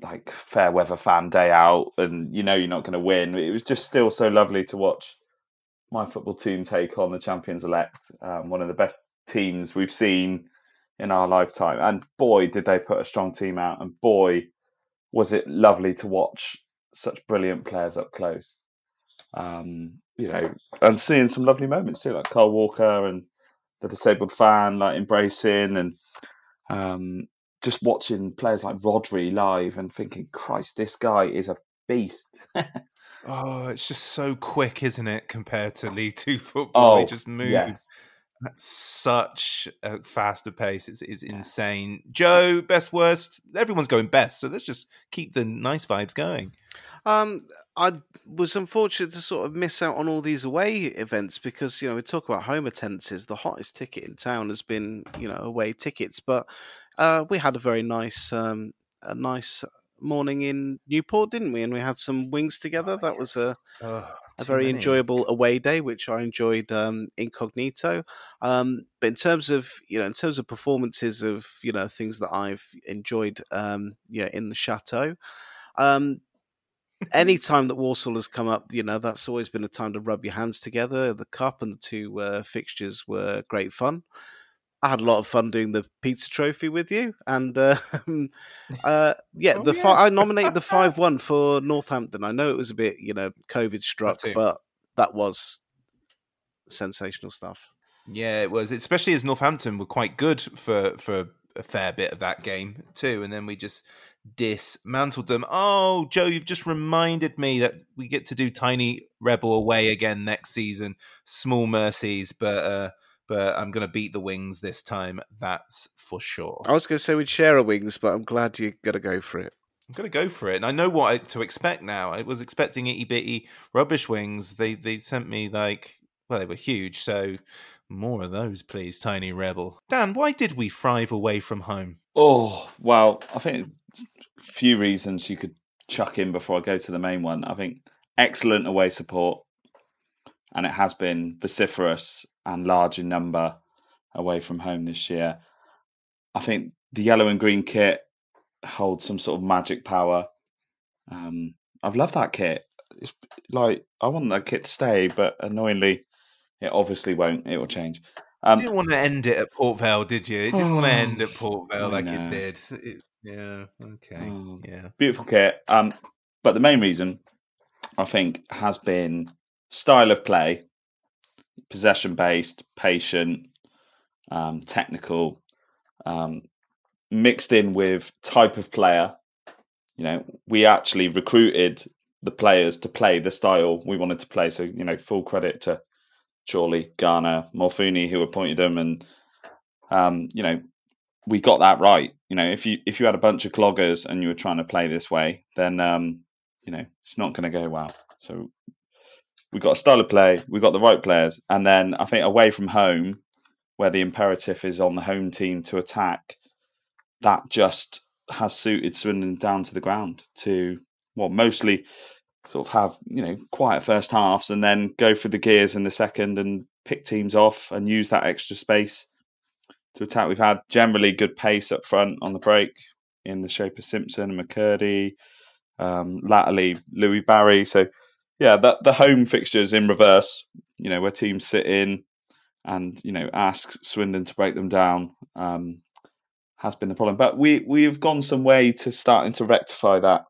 like fair weather fan day out, and you know you're not going to win. It was just still so lovely to watch my football team take on the champions elect, um, one of the best teams we've seen in our lifetime. And boy, did they put a strong team out, and boy, was it lovely to watch such brilliant players up close. Um, you know, and seeing some lovely moments too, like Carl Walker and the disabled fan like embracing and um, just watching players like Rodri live and thinking, Christ, this guy is a beast. Oh, it's just so quick, isn't it, compared to League Two football? Oh, they just move yes. Such a faster pace. It's it's insane. Joe, best worst. Everyone's going best, so let's just keep the nice vibes going. Um, I was unfortunate to sort of miss out on all these away events because you know we talk about home attendances. The hottest ticket in town has been you know away tickets, but uh, we had a very nice um, a nice morning in Newport, didn't we? And we had some wings together. that was a Oh, a very many. enjoyable away day, which I enjoyed um, incognito. Um, but in terms of you know, in terms of performances of you know things that I've enjoyed, um, you know, in the chateau. Um, any time that Walsall has come up, you know, that's always been a time to rub your hands together. The cup and the two uh, fixtures were great fun. I had a lot of fun doing the pizza trophy with you, and uh, uh, yeah, Oh, the yeah. Fi- I nominated the five one for Northampton. I know it was a bit, you know, COVID struck, but that was sensational stuff. Yeah, it was, especially as Northampton were quite good for for a fair bit of that game too, and then we just dismantled them. Oh, Joe, you've just reminded me that we get to do Tiny Rebel away again next season. Small mercies, but uh, but I'm going to beat the Wings this time. That's for sure. I was going to say we'd share a wings, but I'm glad you're going to go for it. I'm going to go for it, and I know what I, to expect now. I was expecting itty bitty rubbish wings. They they sent me like well, they were huge, so more of those, please, Tiny Rebel. Dan, why did we thrive away from home? Oh, well, I think a few reasons you could chuck in before I go to the main one. I think excellent away support, and it has been vociferous and large in number away from home this year. I think the yellow and green kit holds some sort of magic power. Um, I've loved that kit. It's like I want that kit to stay, but annoyingly, it obviously won't. It will change. Um, you didn't want to end it at Port Vale, did you? It didn't oh, want to end at Port Vale like it did. It, yeah. Okay. Oh, yeah. Beautiful kit. Um, but the main reason I think has been style of play, possession based, patient, um, technical, um, mixed in with type of player. You know, we actually recruited the players to play the style we wanted to play. So, you know, full credit to Chorley, Garner, Morfuni who appointed them, and um, you know we got that right. You know, if you if you had a bunch of cloggers and you were trying to play this way, then um, you know it's not going to go well. So we got a style of play, we got the right players, and then I think away from home, where the imperative is on the home team to attack, that just has suited Swindon down to the ground to well mostly sort of have you know quiet first halves and then go for the gears in the second and pick teams off and use that extra space to attack. We've had generally good pace up front on the break in the shape of Simpson and McKirdy, um, latterly Louis Barry. So yeah, that the home fixtures in reverse, you know, where teams sit in and you know ask Swindon to break them down. Um, has been the problem, but we we have gone some way to starting to rectify that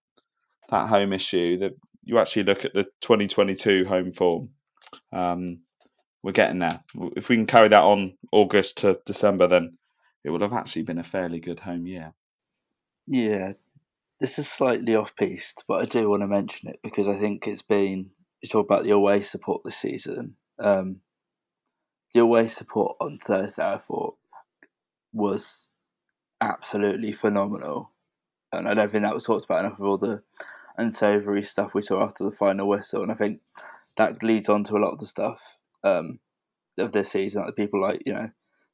that home issue. That you actually look at the 2022 home form, um, we're getting there. If we can carry that on August to December, then it would have actually been a fairly good home year. Yeah, this is slightly off piste, but I do want to mention it because I think it's been. You talk about the away support this season. Um, the away support on Thursday, I thought, was absolutely phenomenal, and I don't think that was talked about enough of all the unsavoury stuff we saw after the final whistle, and I think that leads on to a lot of the stuff um, of this season. Like the people like you know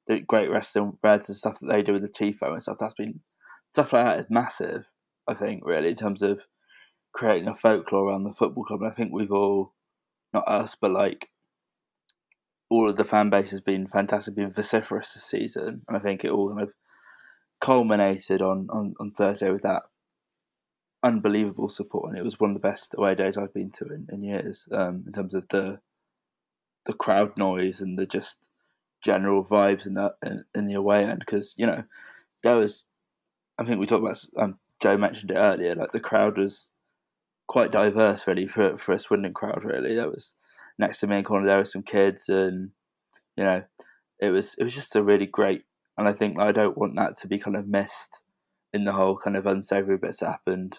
the great wrestling Reds and stuff that they do with the tifo and stuff. That's been stuff like that is massive. I think really in terms of creating a folklore around the football club. And I think we've all, not us, but like all of the fan base has been fantastic, been vociferous this season, and I think it all kind of culminated on on, on Thursday with that unbelievable support, and it was one of the best away days I've been to in, in years. Um, in terms of the the crowd noise and the just general vibes in that in, in the away end, because you know there was, I think we talked about. Um, Joe mentioned it earlier. Like the crowd was quite diverse, really, for for a Swindon crowd. Really, there was next to me in corner there were some kids, and you know, it was it was just a really great. And I think I don't want that to be kind of missed in the whole kind of unsavoury bits that happened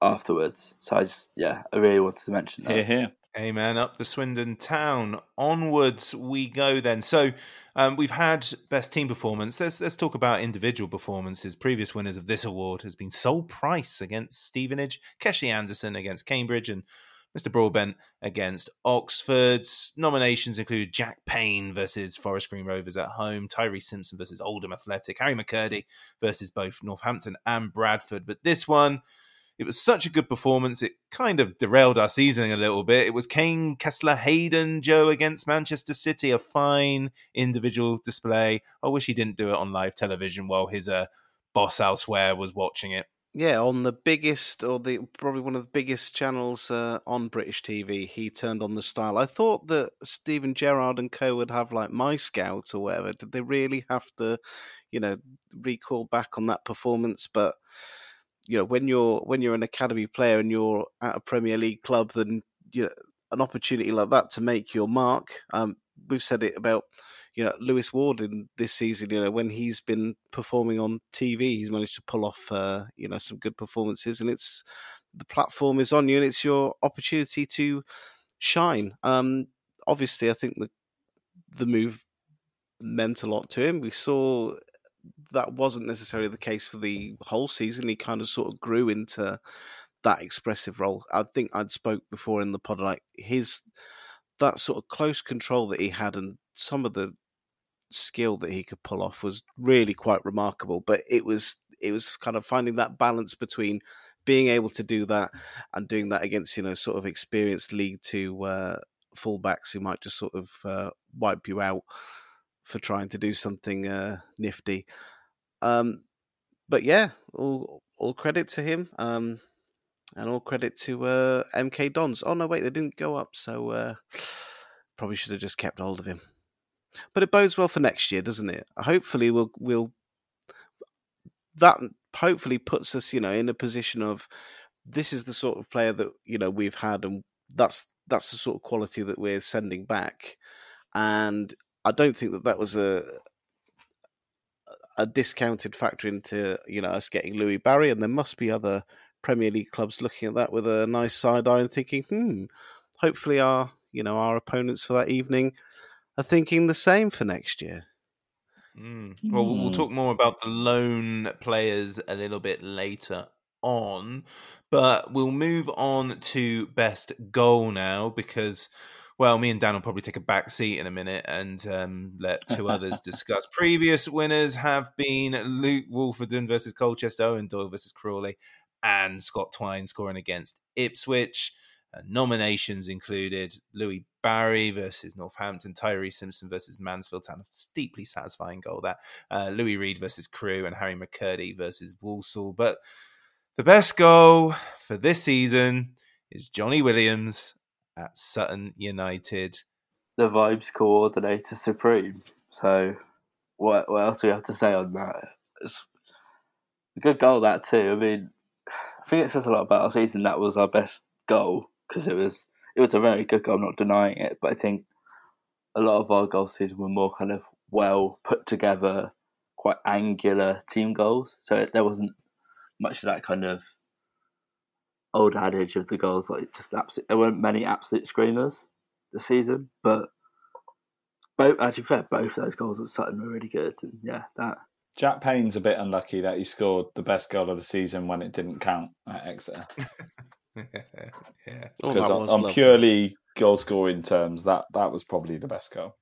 afterwards. So I just, yeah, I really wanted to mention that. Here, here. Amen. Up the Swindon town. Onwards we go then. So um, we've had best team performance. Let's let's talk about individual performances. Previous winners of this award has been Sol Price against Stevenage, Keshi Anderson against Cambridge, and Mr. Broadbent against Oxford. nominations include Jack Payne versus Forest Green Rovers at home, Tyreece Simpson versus Oldham Athletic, Harry McKirdy versus both Northampton and Bradford. But this one, it was such a good performance. It kind of derailed our season a little bit. It was Kane, Kesler, Hayden, Joe against Manchester City. A fine individual display. I wish he didn't do it on live television while his uh, boss elsewhere was watching it. Yeah, on the biggest, or the probably one of the biggest channels uh, on British TV, he turned on the style. I thought that Steven Gerrard and co would have like My Scout or whatever. Did they really have to, you know, recall back on that performance? But you know when you're when you're an academy player and you're at a Premier League club, then you know, an opportunity like that to make your mark. Um, we've said it about you know, Lewis Ward in this season, you know, when he's been performing on TV, he's managed to pull off, uh, you know, some good performances, and it's the platform is on you, and it's your opportunity to shine. Um, obviously, I think the the move meant a lot to him. We saw that wasn't necessarily the case for the whole season. He kind of sort of grew into that expressive role. I think I'd spoke before in the pod like his that sort of close control that he had and some of the skill that he could pull off was really quite remarkable. But it was it was kind of finding that balance between being able to do that and doing that against you know sort of experienced League Two uh, fullbacks who might just sort of uh, wipe you out for trying to do something uh, nifty. Um, but yeah, all all credit to him, um, and all credit to uh, MK Dons. Oh no, wait, they didn't go up, so uh, probably should have just kept hold of him. But it bodes well for next year, doesn't it? Hopefully, we'll we'll that hopefully puts us, you know, in a position of this is the sort of player that you know we've had, and that's that's the sort of quality that we're sending back. And I don't think that that was a a discounted factor into you know us getting Louis Barry, and there must be other Premier League clubs looking at that with a nice side eye and thinking, hmm, hopefully our you know our opponents for that evening are thinking the same for next year. Mm. Well, we'll talk more about the loan players a little bit later on, but we'll move on to best goal now because, well, me and Dan will probably take a back seat in a minute and um, let two others discuss. Previous winners have been Luke Woolfenden versus Colchester, Eoin Doyle versus Crawley, and Scott Twine scoring against Ipswich. Uh, nominations included Louis Barry versus Northampton, Tyreece Simpson versus Mansfield Town, a steeply satisfying goal that. Uh, Louis Reed versus Crewe, and Harry McKirdy versus Walsall. But the best goal for this season is Jonny Williams at Sutton United. The vibes coordinator supreme. So, what what else do we have to say on that? It's a good goal that too. I mean, I think it says a lot about our season. That was our best goal because it was it was a very good goal. I'm not denying it, but I think a lot of our goal season were more kind of well put together, quite angular team goals. So there wasn't much of that kind of old adage of the goals like just absolute. There weren't many absolute screamers this season, but both actually fair both those goals at Sutton were really good, and yeah, that. Jack Payne's a bit unlucky that he scored the best goal of the season when it didn't count at Exeter. yeah, because on, on purely goal scoring terms, that that was probably the best goal.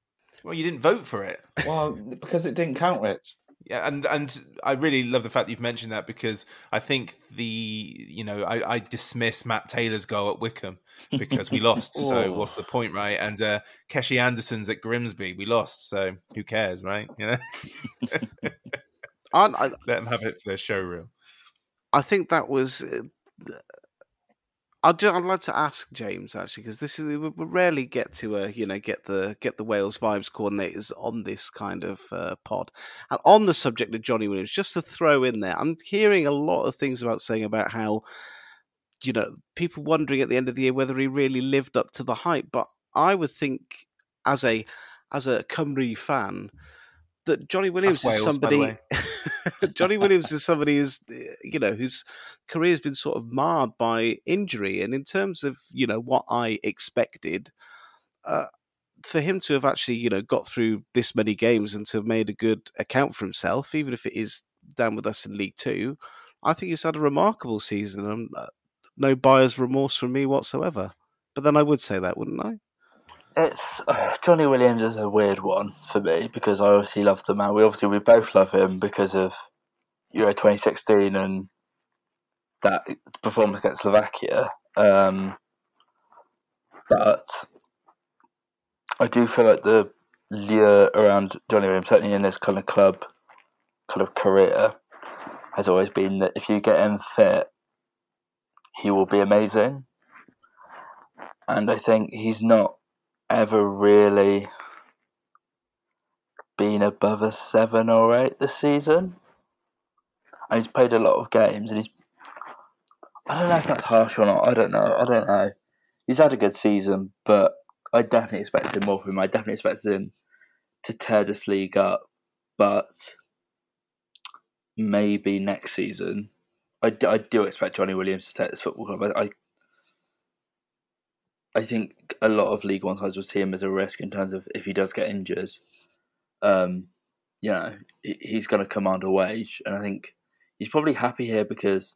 Well, you didn't vote for it. Well, because it didn't count, Rich. Yeah, and and I really love the fact that you've mentioned that because I think the you know I, I dismiss Matt Taylor's goal at Wycombe because we lost. so Oh. what's the point, right? And uh, Keshi Anderson's at Grimsby, we lost. So who cares, right? You know, I, let them have it for their showroom. I think that was. I'd, ju- I'd like to ask James actually because this is we we rarely get to uh, you know get the get the Wales vibes coordinators on this kind of uh, pod. And on the subject of Jonny Williams just to throw in there I'm hearing a lot of things about saying about how you know people wondering at the end of the year whether he really lived up to the hype but I would think as a as a Cymru fan that Jonny Williams Wales, is somebody Jonny Williams is somebody who's you know whose career has been sort of marred by injury, and in terms of you know what I expected, uh, for him to have actually you know got through this many games and to have made a good account for himself, even if it is down with us in League Two, I think he's had a remarkable season. And uh, no buyer's remorse from me whatsoever. But then I would say that, wouldn't I? It's Jonny Williams is a weird one for me because I obviously love the man. We obviously we both love him because of Euro 2016 and that performance against Slovakia. Um, but I do feel like the lure around Jonny Williams, certainly in this kind of club kind of career, has always been that if you get him fit, he will be amazing. And I think he's not ever really been above a seven or eight this season. And he's played a lot of games and he's I don't know if that's harsh or not. I don't know. I don't know. He's had a good season, but I definitely expected more from him. I definitely expected him to tear this league up, but maybe next season. I, d- I do expect Jonny Williams to take this football club. I, I I think a lot of League One sides will see him as a risk in terms of if he does get injured, um, you know, he's going to command a wage, and I think he's probably happy here because,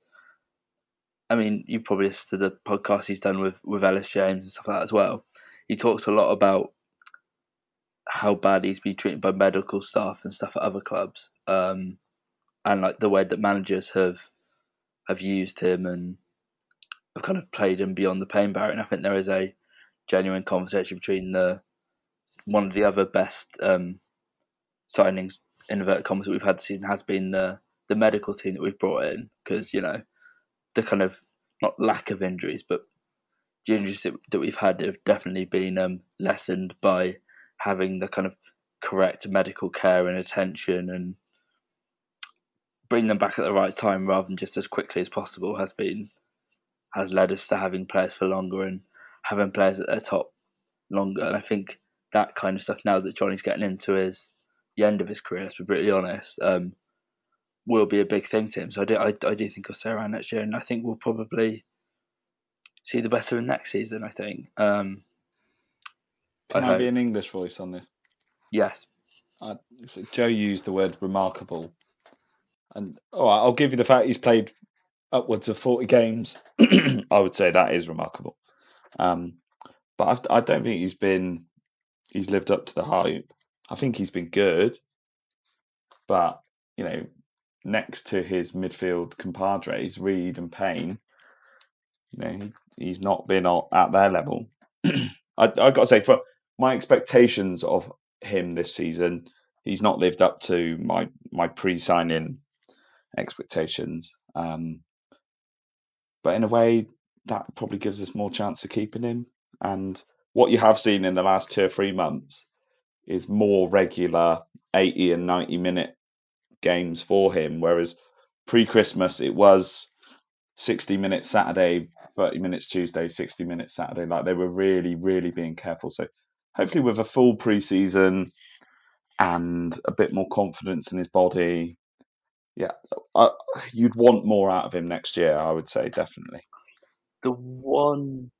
I mean, you probably listened to the podcast he's done with with Ellis James and stuff like that as well. He talks a lot about how bad he's been treated by medical staff and stuff at other clubs, um, and like the way that managers have have used him and have kind of played him beyond the pain barrier. And I think there is a genuine conversation between the one of the other best um, signings in inverted commas that we've had this season has been the the medical team that we've brought in because you know the kind of not lack of injuries but the injuries that, that we've had have definitely been um, lessened by having the kind of correct medical care and attention and bring them back at the right time rather than just as quickly as possible has been has led us to having players for longer and having players at their top longer. And I think that kind of stuff now that Jonny's getting into his the end of his career, let's be brutally honest, um, will be a big thing to him. So I do, I, I do think he'll stay around next year, and I think we'll probably see the best of him next season. I think. Um, Can I, I be an English voice on this? Yes. Uh, so Joe used the word remarkable, and oh, I'll give you the fact he's played upwards of forty games. I would say that is remarkable. Um, but I've, I do not think he's been he's lived up to the hype. I think he's been good, but you know, next to his midfield compadres, Reed and Payne, you know, he, he's not been at their level. I, I got to say, for my expectations of him this season, he's not lived up to my my pre-signing expectations. Um, but in a way, that probably gives us more chance of keeping him. And what you have seen in the last two or three months is more regular 80 and 90 minute games for him. Whereas pre Christmas, it was 60 minutes Saturday, 30 minutes Tuesday, 60 minutes Saturday. Like they were really, really being careful. So hopefully, with a full pre season and a bit more confidence in his body, yeah, uh, you'd want more out of him next year, I would say, definitely. The one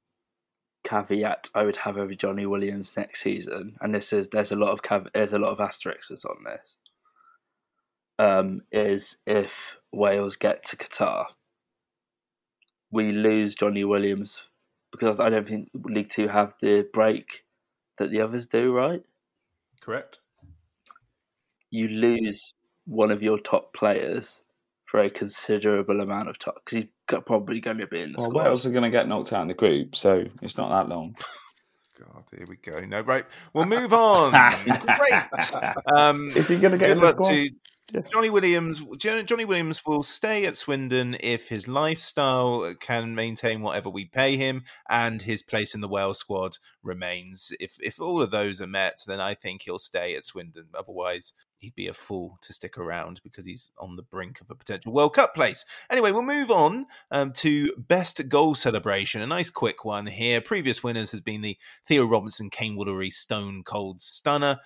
caveat I would have over Jonny Williams next season, and this is there's a lot of cav- there's a lot of asterisks on this, um, is if Wales get to Qatar, we lose Jonny Williams because I don't think League Two have the break that the others do, right? Correct. You lose one of your top players for a considerable amount of time because he's probably going to be in the well, squad. Wales are going to get knocked out in the group, so it's not that long. God, here we go. No, right. We'll move on. Great. Um, Is he going to get in the squad? To Jonny Williams. Jonny Williams will stay at Swindon if his lifestyle can maintain whatever we pay him, and his place in the Wales squad remains. If if all of those are met, then I think he'll stay at Swindon. Otherwise, he'd be a fool to stick around because he's on the brink of a potential World Cup place. Anyway, we'll move on um, to best goal celebration. A nice quick one here. Previous winners has been the Theo Robinson Kaiyne Woolery Stone Cold Stunner.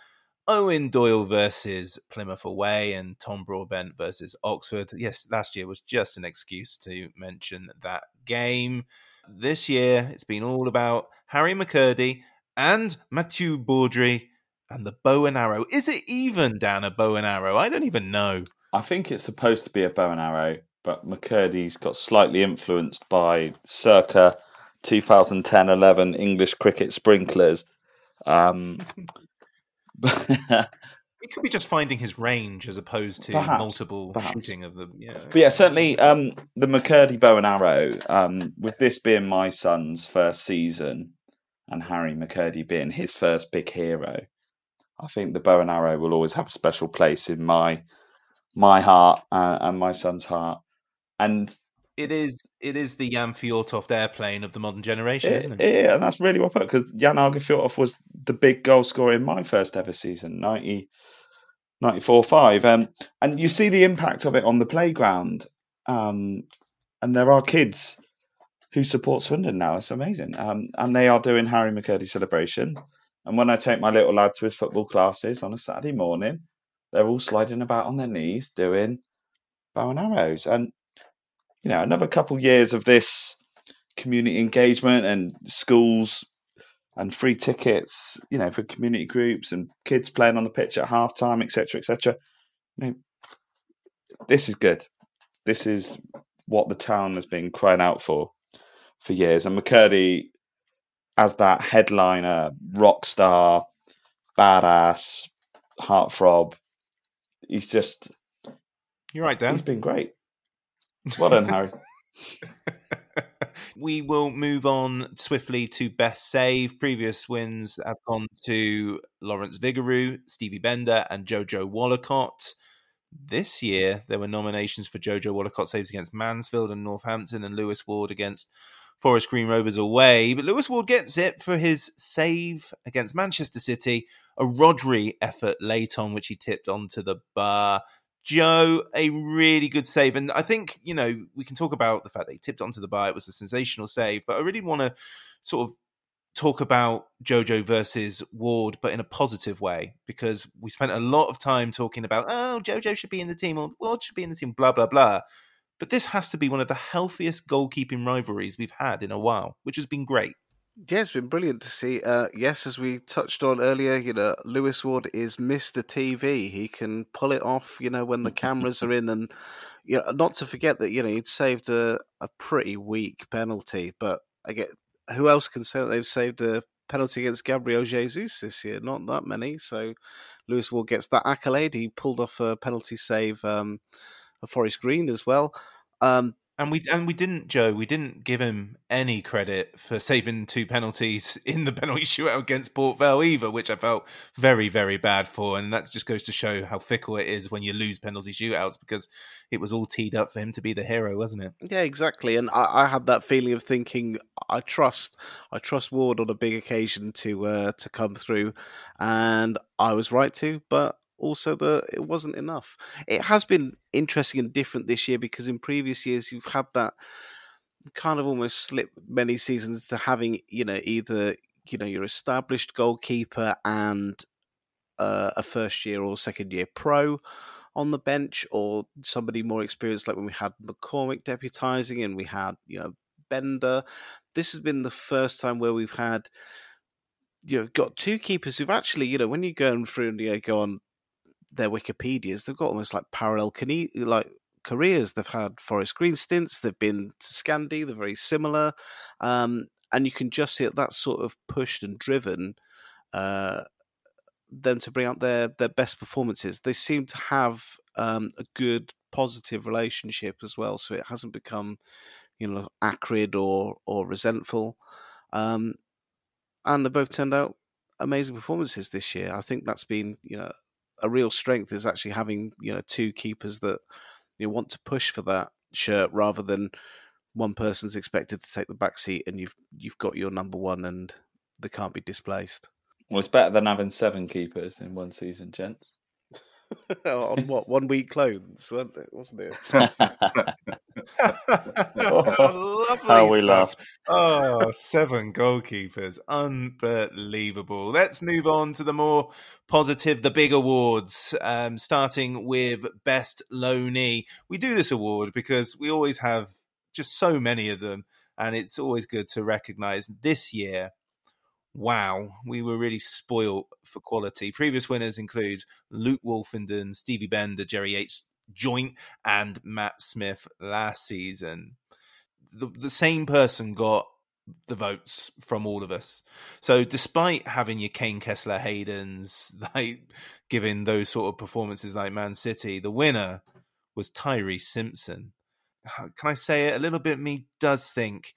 Eoin Doyle versus Plymouth away and Tom Broadbent versus Oxford. Yes, last year was just an excuse to mention that game. This year, it's been all about Harry McKirdy and Mathieu Baudry and the bow and arrow. Is it even, Dan, a bow and arrow? I don't even know. I think it's supposed to be a bow and arrow, but McKirdy's got slightly influenced by circa 2010 11 English cricket sprinklers. Um, it could be just finding his range as opposed to perhaps, multiple perhaps. shooting of the. Yeah. But yeah, certainly um, the McKirdy bow and arrow. Um, with this being my son's first season, and Harry McKirdy being his first big hero, I think the bow and arrow will always have a special place in my my heart uh, and my son's heart. And it is it is the Jan Fjortoft airplane of the modern generation, it, isn't it? Yeah, and that's really well put because Jan Åge Fjortoft was the big goal scorer in my first ever season, 90, 94 5. Um, and you see the impact of it on the playground. Um, and there are kids who support Swindon now. It's amazing. Um, and they are doing Harry McKirdy celebration And when I take my little lad to his football classes on a Saturday morning, they're all sliding about on their knees doing bow and arrows. And you know, another couple years of this community engagement and schools and free tickets, you know, for community groups and kids playing on the pitch at half time, etc., etc. You know, this is good. This is what the town has been crying out for for years. And McKirdy, as that headliner, rock star, badass, heartthrob, he's just. You're right, Dan. He's been great. Well done, Harry. we will move on swiftly to best save. Previous wins have gone to Lawrence Vigouroux, Stevie Benda, and Jojo Wollacott. This year, there were nominations for Jojo Wollacott saves against Mansfield and Northampton, and Lewis Ward against Forest Green Rovers away. But Lewis Ward gets it for his save against Manchester City, a Rodri effort late on, which he tipped onto the bar. Joe, a really good save. And I think, you know, we can talk about the fact that he tipped onto the bar. It was a sensational save, but I really want to sort of talk about Jojo versus Ward, but in a positive way, because we spent a lot of time talking about, oh, Jojo should be in the team or Ward should be in the team, blah, blah, blah. But this has to be one of the healthiest goalkeeping rivalries we've had in a while, which has been great. Yeah, it's been brilliant to see. Uh, yes, as we touched on earlier, you know, Lewis Ward is Mr. TV. He can pull it off, you know, when the cameras are in, and you know, not to forget that you know he'd saved a, a pretty weak penalty. But I get who else can say that they've saved a penalty against Gabriel Jesus this year? Not that many. So Lewis Ward gets that accolade. He pulled off a penalty save um, Forest Green as well. Um, and we and we didn't, Joe. We didn't give him any credit for saving two penalties in the penalty shootout against Port Vale either, which I felt very, very bad for. And that just goes to show how fickle it is when you lose penalty shootouts because it was all teed up for him to be the hero, wasn't it? Yeah, exactly. And I, I had that feeling of thinking, I trust, I trust Ward on a big occasion to uh, to come through, and I was right to. But also that it wasn't enough. It has been interesting and different this year because in previous years you've had that kind of almost slip many seasons to having you know either you know your established goalkeeper and uh, a first year or second year pro on the bench or somebody more experienced like when we had McCormick deputizing and we had you know Benda this has been the first time where we've had you know got two keepers who've actually you know when you go through and you know, go on their Wikipedias, they've got almost like parallel like careers. They've had Forest Green stints. They've been to Scandi. They're very similar, um, and you can just see that that's sort of pushed and driven uh, them to bring out their their best performances. They seem to have um, a good positive relationship as well, so it hasn't become you know acrid or or resentful. Um, and they both turned out amazing performances this year. I think that's been you know a real strength is actually having you know two keepers that you know, want to push for that shirt rather than one person's expected to take the back seat and you've you've got your number one and they can't be displaced. Well, it's better than having seven keepers in one season, gents. on what one week clones, wasn't it? oh, How we laughed! Oh, seven goalkeepers, unbelievable. Let's move on to the more positive, the big awards. Um, starting with best loanee. We do this award because we always have just so many of them, and it's always good to recognise this year wow, we were really spoilt for quality. Previous winners include Luke Woolfenden, Stevie Benda, Jerry Yates. Joint, and Matt Smith last season. The, the same person got the votes from all of us. So despite having your Kane Kesler Haydens, like giving those sort of performances like Man City, the winner was Tyreece Simpson. Can I say it? A little bit me does think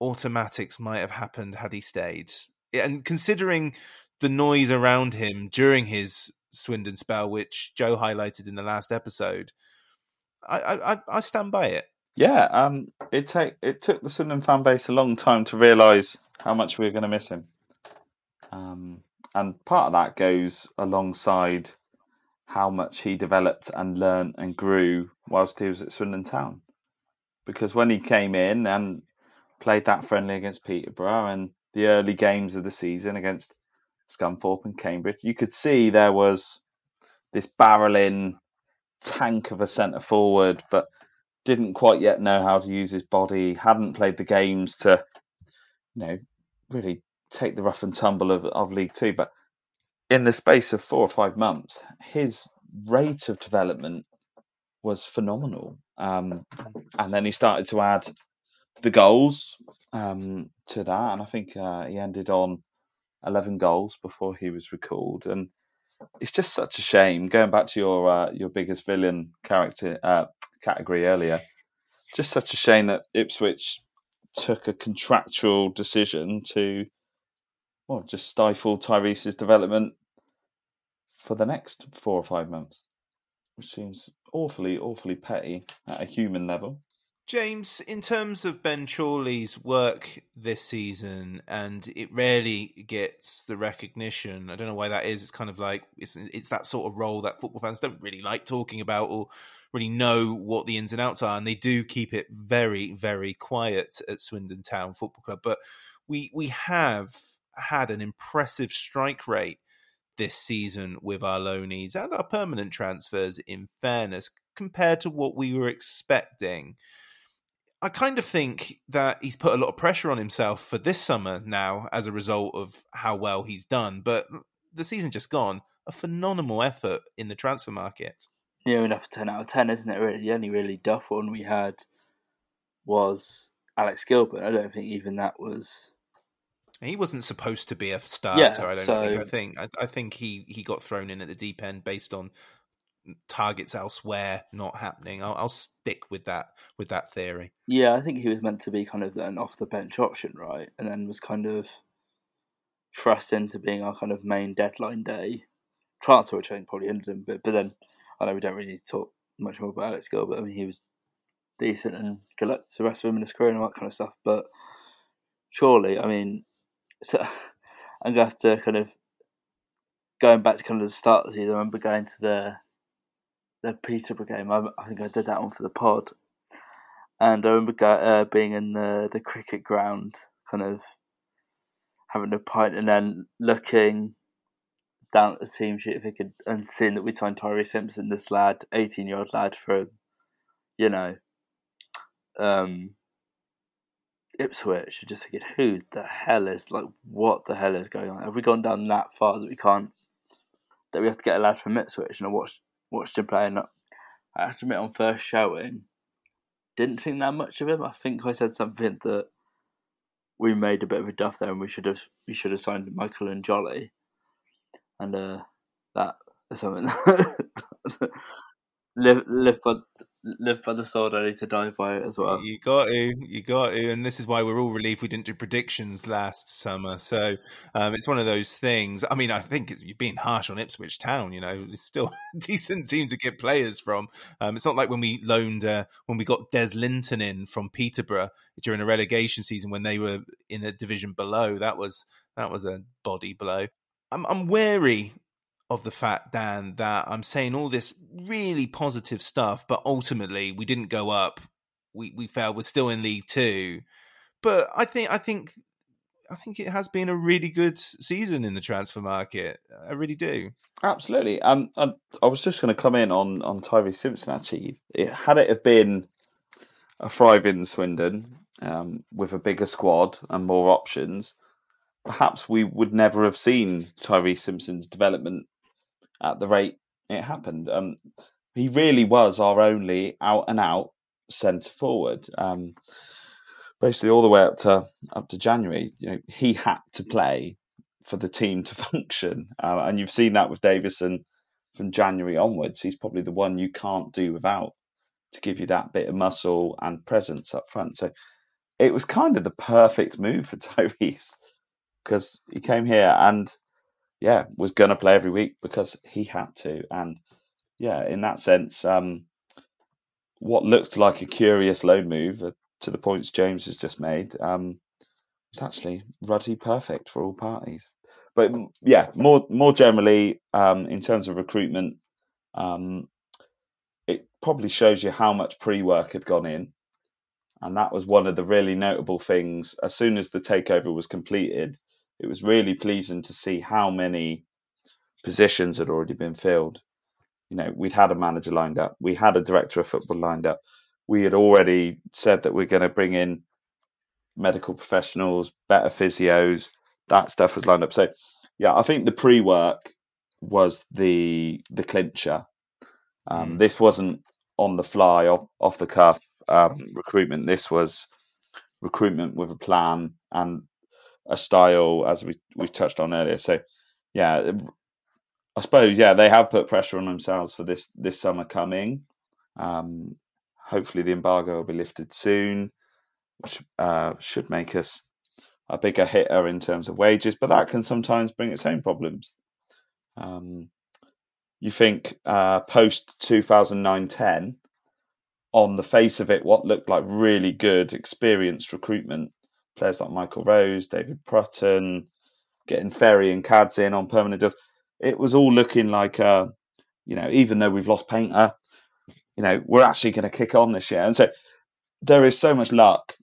automatics might have happened had he stayed and considering the noise around him during his Swindon spell, which Joe highlighted in the last episode, I I, I stand by it. Yeah, um, it take it took the Swindon fan base a long time to realise how much we were going to miss him, um, and part of that goes alongside how much he developed and learned and grew whilst he was at Swindon Town, because when he came in and played that friendly against Peterborough and the early games of the season against Scunthorpe and Cambridge. You could see there was this barreling tank of a centre forward, but didn't quite yet know how to use his body, hadn't played the games to, you know, really take the rough and tumble of, of League Two. But in the space of four or five months, his rate of development was phenomenal. Um, and then he started to add the goals um, to that, and I think uh, he ended on 11 goals before he was recalled. And it's just such a shame. Going back to your uh, your biggest villain character uh, category earlier, just such a shame that Ipswich took a contractual decision to well just stifle Tyreece's development for the next four or five months, which seems awfully awfully petty at a human level. James, in terms of Ben Chorley's work this season, and it rarely gets the recognition. I don't know why that is. It's kind of like it's it's that sort of role that football fans don't really like talking about or really know what the ins and outs are, and they do keep it very very quiet at Swindon Town Football Club. But we we have had an impressive strike rate this season with our loanees and our permanent transfers. In fairness, compared to what we were expecting. I kind of think that he's put a lot of pressure on himself for this summer now as a result of how well he's done. But the season just gone, a phenomenal effort in the transfer market. Yeah, enough 10 out of 10, isn't it? Really, the only really duff one we had was Alex Gilbert. I don't think even that was. He wasn't supposed to be a starter. Yeah, I don't so- think. I think. I, I think he he got thrown in at the deep end based on targets elsewhere not happening. I'll, I'll stick with that with that theory. Yeah, I think he was meant to be kind of an off the bench option, right? And then was kind of thrust into being our kind of main deadline day transfer, which I think probably ended him a bit. But then I know we don't really talk much more about Alex Gilbert. I mean, he was decent and good luck to the rest of him in his career and all that kind of stuff. But surely, I mean, so I'm gonna have to kind of going back to kind of the start of the season. I remember going to the the Peterborough game. I, I think I did that one for the pod, and I remember go, uh, being in the the cricket ground, kind of having a pint, and then looking down at the team sheet could, and seeing that we signed Tyreece Simpson, this lad, eighteen year old lad, from, you know, um, Ipswich. Just thinking, who the hell is like, what the hell is going on? Have we gone down that far that we can't? That we have to get a lad from Ipswich, and I watched watched him play, and I have to admit, on first showing, didn't think that much of him. I think I said something that we made a bit of a duff there, and we should have we should have signed Michael and Jolly, and uh, that is something live live live by the sword. I need to die by it as well. You got to, you got to, and this is why we're all relieved we didn't do predictions last summer. So um, it's one of those things. I mean, I think it's, you're being harsh on Ipswich Town. You know, it's still a decent team to get players from. Um, it's not like when we loaned uh, when we got Des Linton in from Peterborough during a relegation season when they were in a division below. That was that was a body blow. I'm, I'm wary of the fact, Dan, that I'm saying all this really positive stuff, but ultimately we didn't go up. We we fell. We're still in League Two, but I think I think I think it has been a really good season in the transfer market. I really do. Absolutely. Um, I, I was just going to come in on on Tyreece Simpson. Actually, it, had it have been a thriving Swindon um, with a bigger squad and more options, perhaps we would never have seen Tyreece Simpson's development at the rate it happened. Um, he really was our only out and out centre forward. Um, basically, all the way up to up to January, you know, he had to play for the team to function, uh, and you've seen that with Davison from January onwards. He's probably the one you can't do without to give you that bit of muscle and presence up front. So it was kind of the perfect move for Tyreece because he came here and yeah, was going to play every week because he had to. And yeah, in that sense, um, what looked like a curious loan move uh, to the points James has just made um, was actually ruddy perfect for all parties. But yeah, more more generally, um, in terms of recruitment, um, it probably shows you how much pre-work had gone in, and that was one of the really notable things. As soon as the takeover was completed, it was really pleasing to see how many positions had already been filled. You know, we'd had a manager lined up, we had a director of football lined up, we had already said that we're going to bring in medical professionals, better physios, that stuff was lined up. So, yeah, I think the pre-work was the the clincher. Um, mm. This wasn't on the fly, off off the cuff um, recruitment. This was recruitment with a plan and a style, as we we touched on earlier. So, yeah, I suppose yeah they have put pressure on themselves for this this summer coming. Um, hopefully, the embargo will be lifted soon, which uh, should make us a bigger hitter in terms of wages, but that can sometimes bring its own problems. Um, you think uh, post 2009 10, on the face of it, what looked like really good, experienced recruitment, players like Michael Rose, David Prutton, getting Ferry and Cads in on permanent deals, it was all looking like, uh, you know, even though we've lost Paynter, you know, we're actually going to kick on this year. And so there is so much luck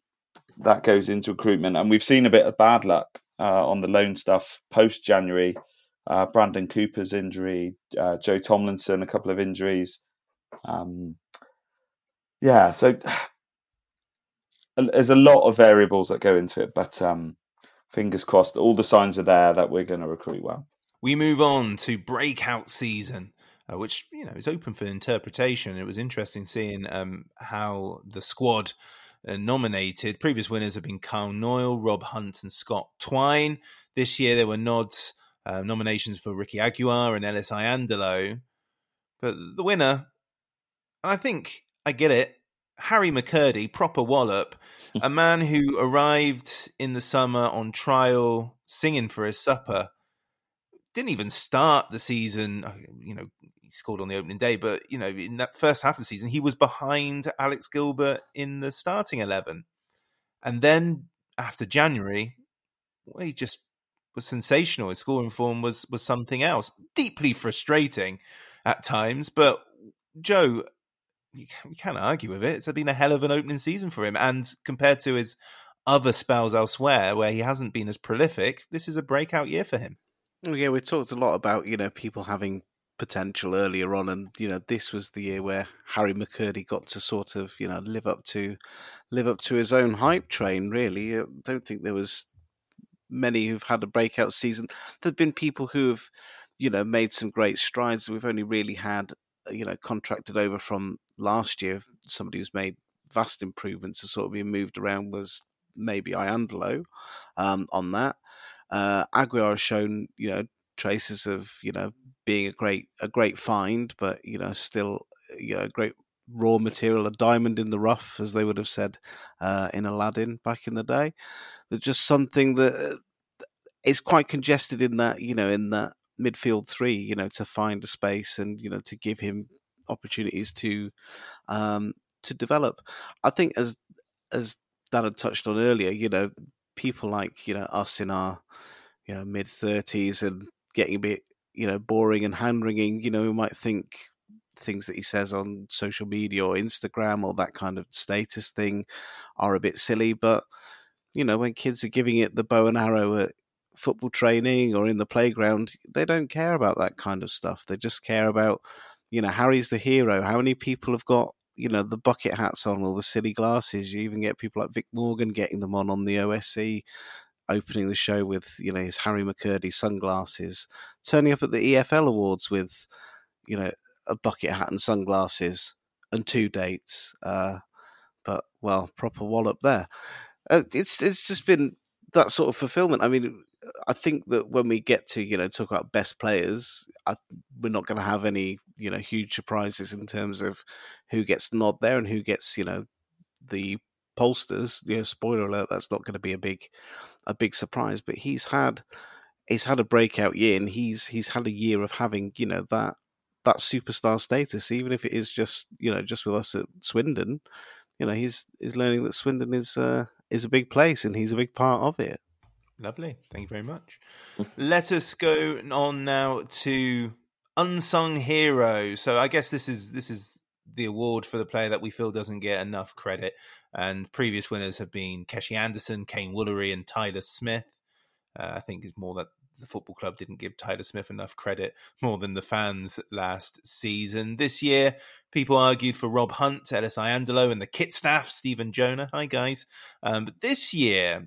that goes into recruitment, and we've seen a bit of bad luck uh, on the loan stuff post January. Uh, Brandon Cooper's injury, uh, Joe Tomlinson, a couple of injuries. Um, yeah, so there's a lot of variables that go into it, but um, fingers crossed, all the signs are there that we're going to recruit well. We move on to breakout season, uh, which you know is open for interpretation. It was interesting seeing um, how the squad uh, nominated. Previous winners have been Kyle Knoyle, Rob Hunt, and Scott Twine. This year there were nods, uh, nominations for Ricky Aguiar and Ellis Iandolo. But the winner, and I think I get it. Harry McKirdy, proper wallop, a man who arrived in the summer on trial singing for his supper. Didn't even start the season, uh, you know, he scored on the opening day, but you know, in that first half of the season, he was behind Alex Gilbert in the starting eleven, and then after January, well, he just was sensational. His scoring form was was something else, deeply frustrating at times. But Joe, you, can't argue with it. It's been a hell of an opening season for him, and compared to his other spells elsewhere, where he hasn't been as prolific, this is a breakout year for him. Yeah, we talked a lot about you know people having potential earlier on, and you know this was the year where Harry McKirdy got to sort of you know live up to live up to his own hype train. Really, I don't think there was many who've had a breakout season. There've been people who've you know made some great strides. We've only really had you know contracted over from last year. Somebody who's made vast improvements has sort of been moved around was maybe Iandolo um, on that. Uh, Aguiar has shown you know traces of you know being a great a great find, but you know still you know great raw material, a diamond in the rough, as they would have said uh, in Aladdin back in the day. But just something that uh, is quite congested in that you know in that midfield three, you know, to find a space and you know to give him opportunities to um, to develop. I think as as Dan had touched on earlier, you know, people like you know us in our you know mid thirties and getting a bit you know boring and hand wringing. You know, we might think things that he says on social media or Instagram or that kind of status thing are a bit silly, but you know, when kids are giving it the bow and arrow at football training or in the playground, they don't care about that kind of stuff. They just care about, you know, Harry's the hero. How many people have got, you know, the bucket hats on or the silly glasses? You even get people like Vic Morgan getting them on on the OSC opening the show with you know his Harry McKirdy sunglasses, turning up at the EFL Awards with you know a bucket hat and sunglasses and two dates. Uh, but well, proper wallop there. Uh, it's it's just been that sort of fulfillment. I mean, I think that when we get to you know talk about best players, I, we're not going to have any you know huge surprises in terms of who gets nod there and who gets you know the pollsters. You know, spoiler alert, that's not going to be a big a big surprise. But he's had he's had a breakout year, and he's he's had a year of having you know that that superstar status, even if it is just you know just with us at Swindon. You know, he's he's learning that Swindon is uh, is a big place, and he's a big part of it. Lovely, thank you very much. Let us go on now to unsung hero. So I guess this is this is the award for the player that we feel doesn't get enough credit. And previous winners have been Keshi Anderson, Kaiyne Woolery, and Tyler Smith. Uh, I think it's more that the football club didn't give Tyler Smith enough credit more than the fans last season. This year, people argued for Rob Hunt, Ellis Iandolo, and the kit staff, Stephen Jonah. Hi, guys. Um, but this year,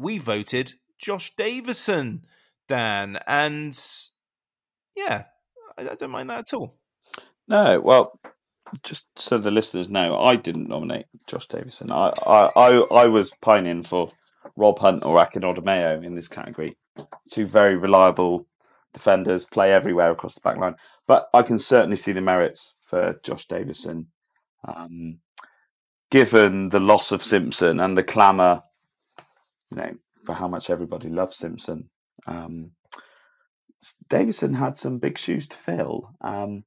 we voted Josh Davison, Dan. And yeah, I, I don't mind that at all. No, well, just so the listeners know, I didn't nominate Josh Davison. I, I, I, I was pining for Rob Hunt or Akin Odimayo in this category. Two very reliable defenders, play everywhere across the back line. But I can certainly see the merits for Josh Davison. Um, given the loss of Simpson and the clamour, you know, for how much everybody loves Simpson, um, Davison had some big shoes to fill. Um,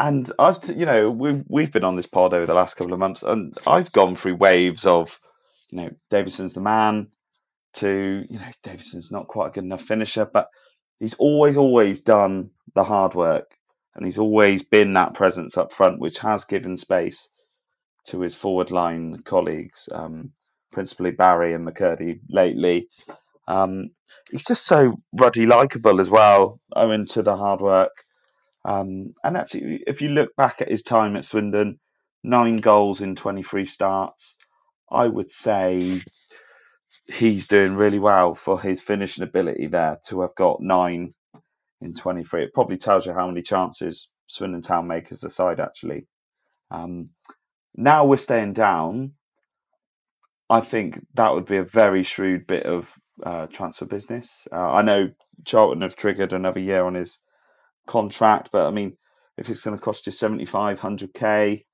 and I've, you know, we've we've been on this pod over the last couple of months, and I've gone through waves of, you know, Davison's the man, to you know, Davison's not quite a good enough finisher, but he's always always done the hard work, and he's always been that presence up front, which has given space to his forward line colleagues, um, principally Barry and McKirdy lately. Um, he's just so ruddy likable as well, owing to the hard work. Um, and actually, if you look back at his time at Swindon, nine goals in 23 starts, I would say he's doing really well for his finishing ability there to have got nine in 23. It probably tells you how many chances Swindon Town make as a side, actually. Um, now we're staying down. I think that would be a very shrewd bit of uh, transfer business. Uh, I know Charlton have triggered another year on his contract, but I mean, if it's going to cost you 75, 100k,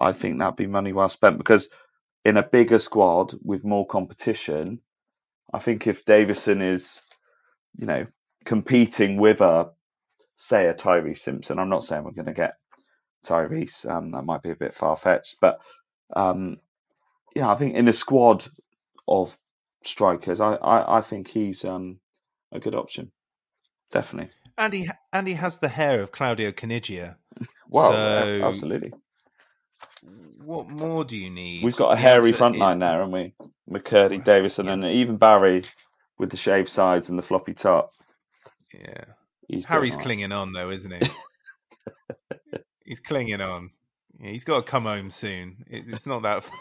I think that'd be money well spent because in a bigger squad with more competition, I think if Davison is, you know, competing with a, say, a Tyreece Simpson, I'm not saying we're going to get Tyreece, um, that might be a bit far fetched, but um, yeah, I think in a squad of strikers, I, I, I think he's um, a good option, definitely. And he and he has the hair of Claudio Caniggia. Wow, so, yeah, absolutely. What more do you need? We've got a hairy front line is- there, haven't we? McKirdy, Davison, and even Barry with the shaved sides and the floppy top. Yeah. He's Harry's clinging on though, isn't he? he's clinging on. Yeah, he's got to come home soon. It, it's not that far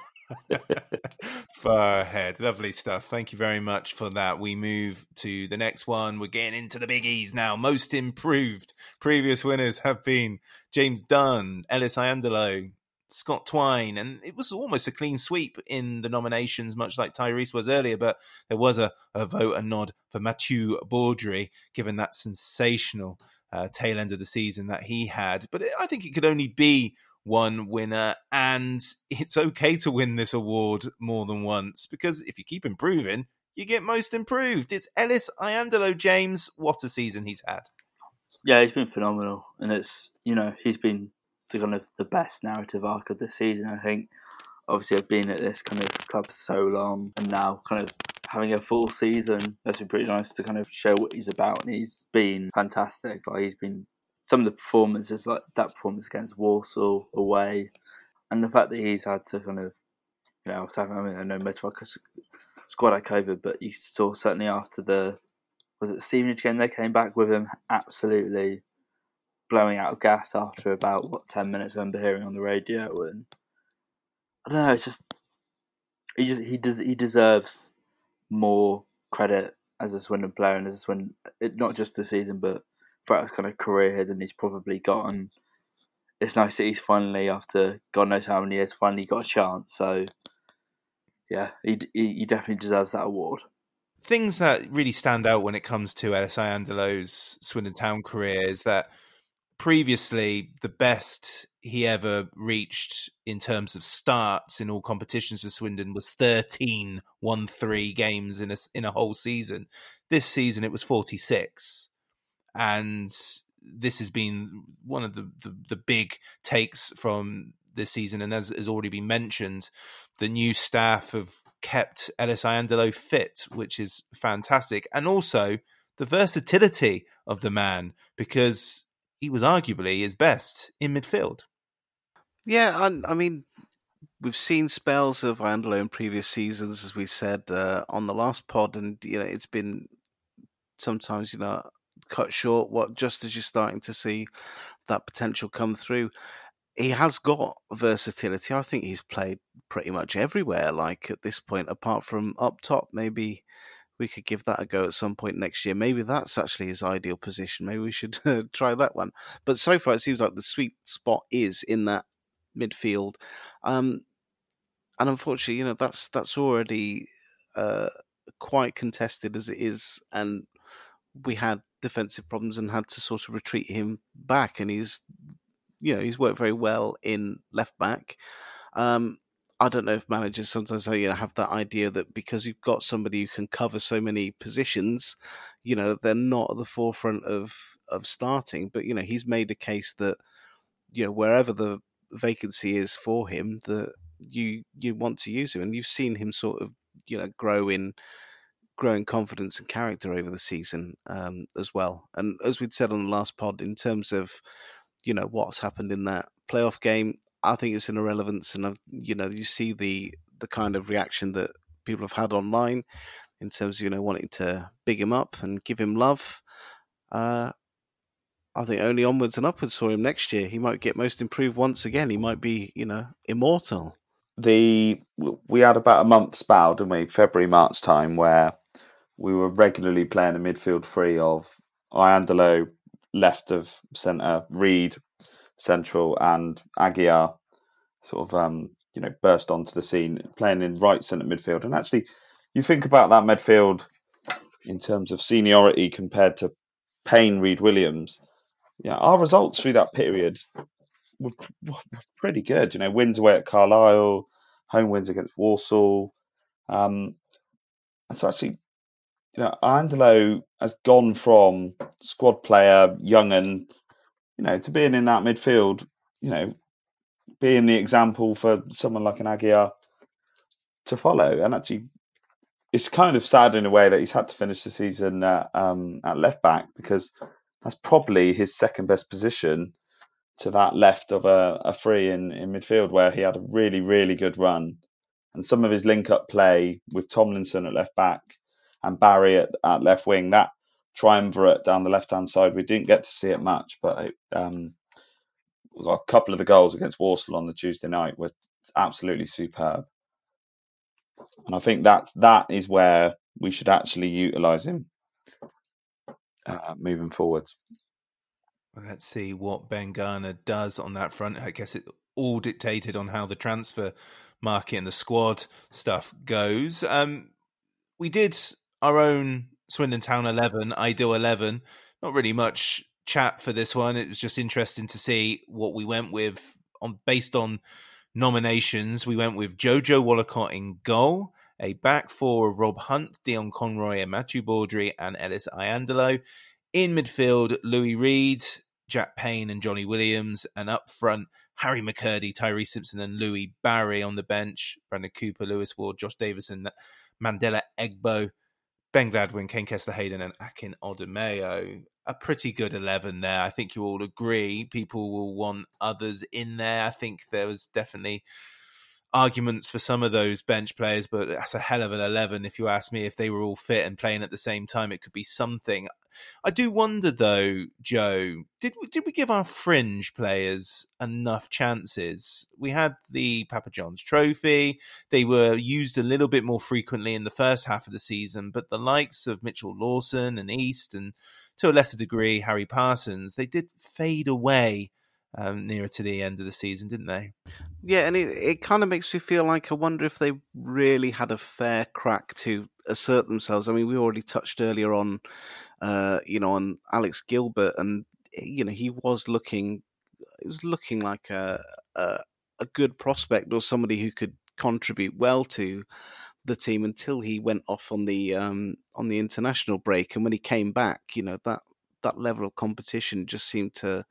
ahead. Lovely stuff. Thank you very much for that. We move to the next one. We're getting into the biggies now. Most improved. Previous winners have been James Dunn, Ellis Iandolo, Scott Twine, and it was almost a clean sweep in the nominations, much like Tyreece was earlier. But there was a, a vote, a nod for Mathieu Baudry, given that sensational uh, tail end of the season that he had. But it, I think it could only be one winner, and it's okay to win this award more than once because if you keep improving, you get most improved. It's Ellis Iandolo James. What a season he's had. Yeah, he's been phenomenal, and it's you know he's been the kind of the best narrative arc of the season. I think obviously I've been at this kind of club so long, and now kind of having a full season that's been pretty nice to kind of show what he's about, and he's been fantastic. Like he's been some of the performances, like that performance against Walsall away, and the fact that he's had to kind of you know I mean I know our squad had COVID, but you saw certainly after the was it Stevenage game they came back with him absolutely blowing out of gas after about what ten minutes. I remember hearing on the radio, and I don't know. It's just he just he does he deserves more credit as a Swindon player and as a Swindon, not just the season, but throughout his kind of career than he's probably gotten. It's nice that he's finally, after God knows how many years, finally got a chance. So, yeah, he he, he definitely deserves that award. Things that really stand out when it comes to Ellis Iandolo's Swindon Town career is that previously the best he ever reached in terms of starts in all competitions for Swindon was 13 1-3 games in a in a whole season. This season it was 46. And this has been one of the, the, the big takes from this season and as has already been mentioned, the new staff have kept Ellis Iandolo fit, which is fantastic. And also the versatility of the man because he was arguably his best in midfield. Yeah, I, I mean, we've seen spells of Iandolo in previous seasons, as we said uh, on the last pod, and you know it's been sometimes you know cut short. What just as you're starting to see that potential come through, he has got versatility. I think he's played pretty much everywhere. Like at this point, apart from up top, maybe we could give that a go at some point next year. Maybe that's actually his ideal position. Maybe we should try that one. But so far, it seems like the sweet spot is in that midfield. Um, and unfortunately, you know that's that's already uh, quite contested as it is, and we had defensive problems and had to sort of retreat him back, and he's you know he's worked very well in left back. Um, I don't know if managers sometimes you know, have that idea that because you've got somebody who can cover so many positions, you know they're not at the forefront of of starting. But you know he's made a case that you know wherever the vacancy is for him, that you you want to use him, and you've seen him sort of you know grow in growing confidence and character over the season um, as well. And as we'd said on the last pod, in terms of you know what's happened in that playoff game, I think it's an irrelevance, and I've, you know you see the the kind of reaction that people have had online in terms of you know wanting to big him up and give him love. Uh, I think only onwards and upwards for him next year. He might get most improved once again. He might be, you know, immortal the we had about a month spell, didn't we? February, March time, where we were regularly playing a midfield three of Iandolo left of centre, Reed central, and Aguiar sort of um, you know burst onto the scene, playing in right centre midfield. And actually, you think about that midfield in terms of seniority compared to Payne, Reed, Williams. Yeah, our results through that period were, were pretty good. You know, wins away at Carlisle, home wins against Walsall. Um, and so actually, you know, Iandolo has gone from squad player, young and, you know, to being in that midfield, you know, being the example for someone like an Aguiar to follow. And actually, it's kind of sad in a way that he's had to finish the season at, um, at left back because that's probably his second best position to that left of a, a free in, in midfield where he had a really, really good run. And some of his link up play with Tomlinson at left back and Barry at, at left wing, that triumvirate down the left hand side, we didn't get to see it much, but it, um, a couple of the goals against Walsall on the Tuesday night were absolutely superb. And I think that that is where we should actually utilise him uh, moving forwards. Let's see what Ben Garner does on that front. I guess it all dictated on how the transfer market and the squad stuff goes. Um, we did our own Swindon Town 11, Ideal 11. Not really much chat for this one. It was just interesting to see what we went with on based on nominations. We went with Jojo Wollacott in goal, a back four of Rob Hunt, Dion Conroy, and Matthew Baudry, and Ellis Iandolo. In midfield, Louis Reed, Jack Payne, and Jonny Williams. And up front, Harry McKirdy, Tyreece Simpson, and Louis Barry on the bench. Brandon Cooper, Lewis Ward, Josh Davison, Mandela Egbo, Ben Gladwin, Kaine Kesler Hayden, and Akin Odimayo. A pretty good 11 there. I think you all agree. People will want others in there. I think there was definitely arguments for some of those bench players, but that's a hell of an 11. If you ask me if they were all fit and playing at the same time, it could be something. I do wonder though, Joe, did did we give our fringe players enough chances? We had the Papa John's Trophy. They were used a little bit more frequently in the first half of the season, but the likes of Mitchell Lawson and East and to a lesser degree Harry Parsons, they did fade away um, nearer to the end of the season, didn't they? Yeah, and it, it kind of makes me feel like I wonder if they really had a fair crack to assert themselves. I mean, we already touched earlier on, uh, you know, on Alex Gilbert, and you know he was looking, it was looking like a, a a good prospect or somebody who could contribute well to the team until he went off on the um, on the international break, and when he came back, you know that that level of competition just seemed to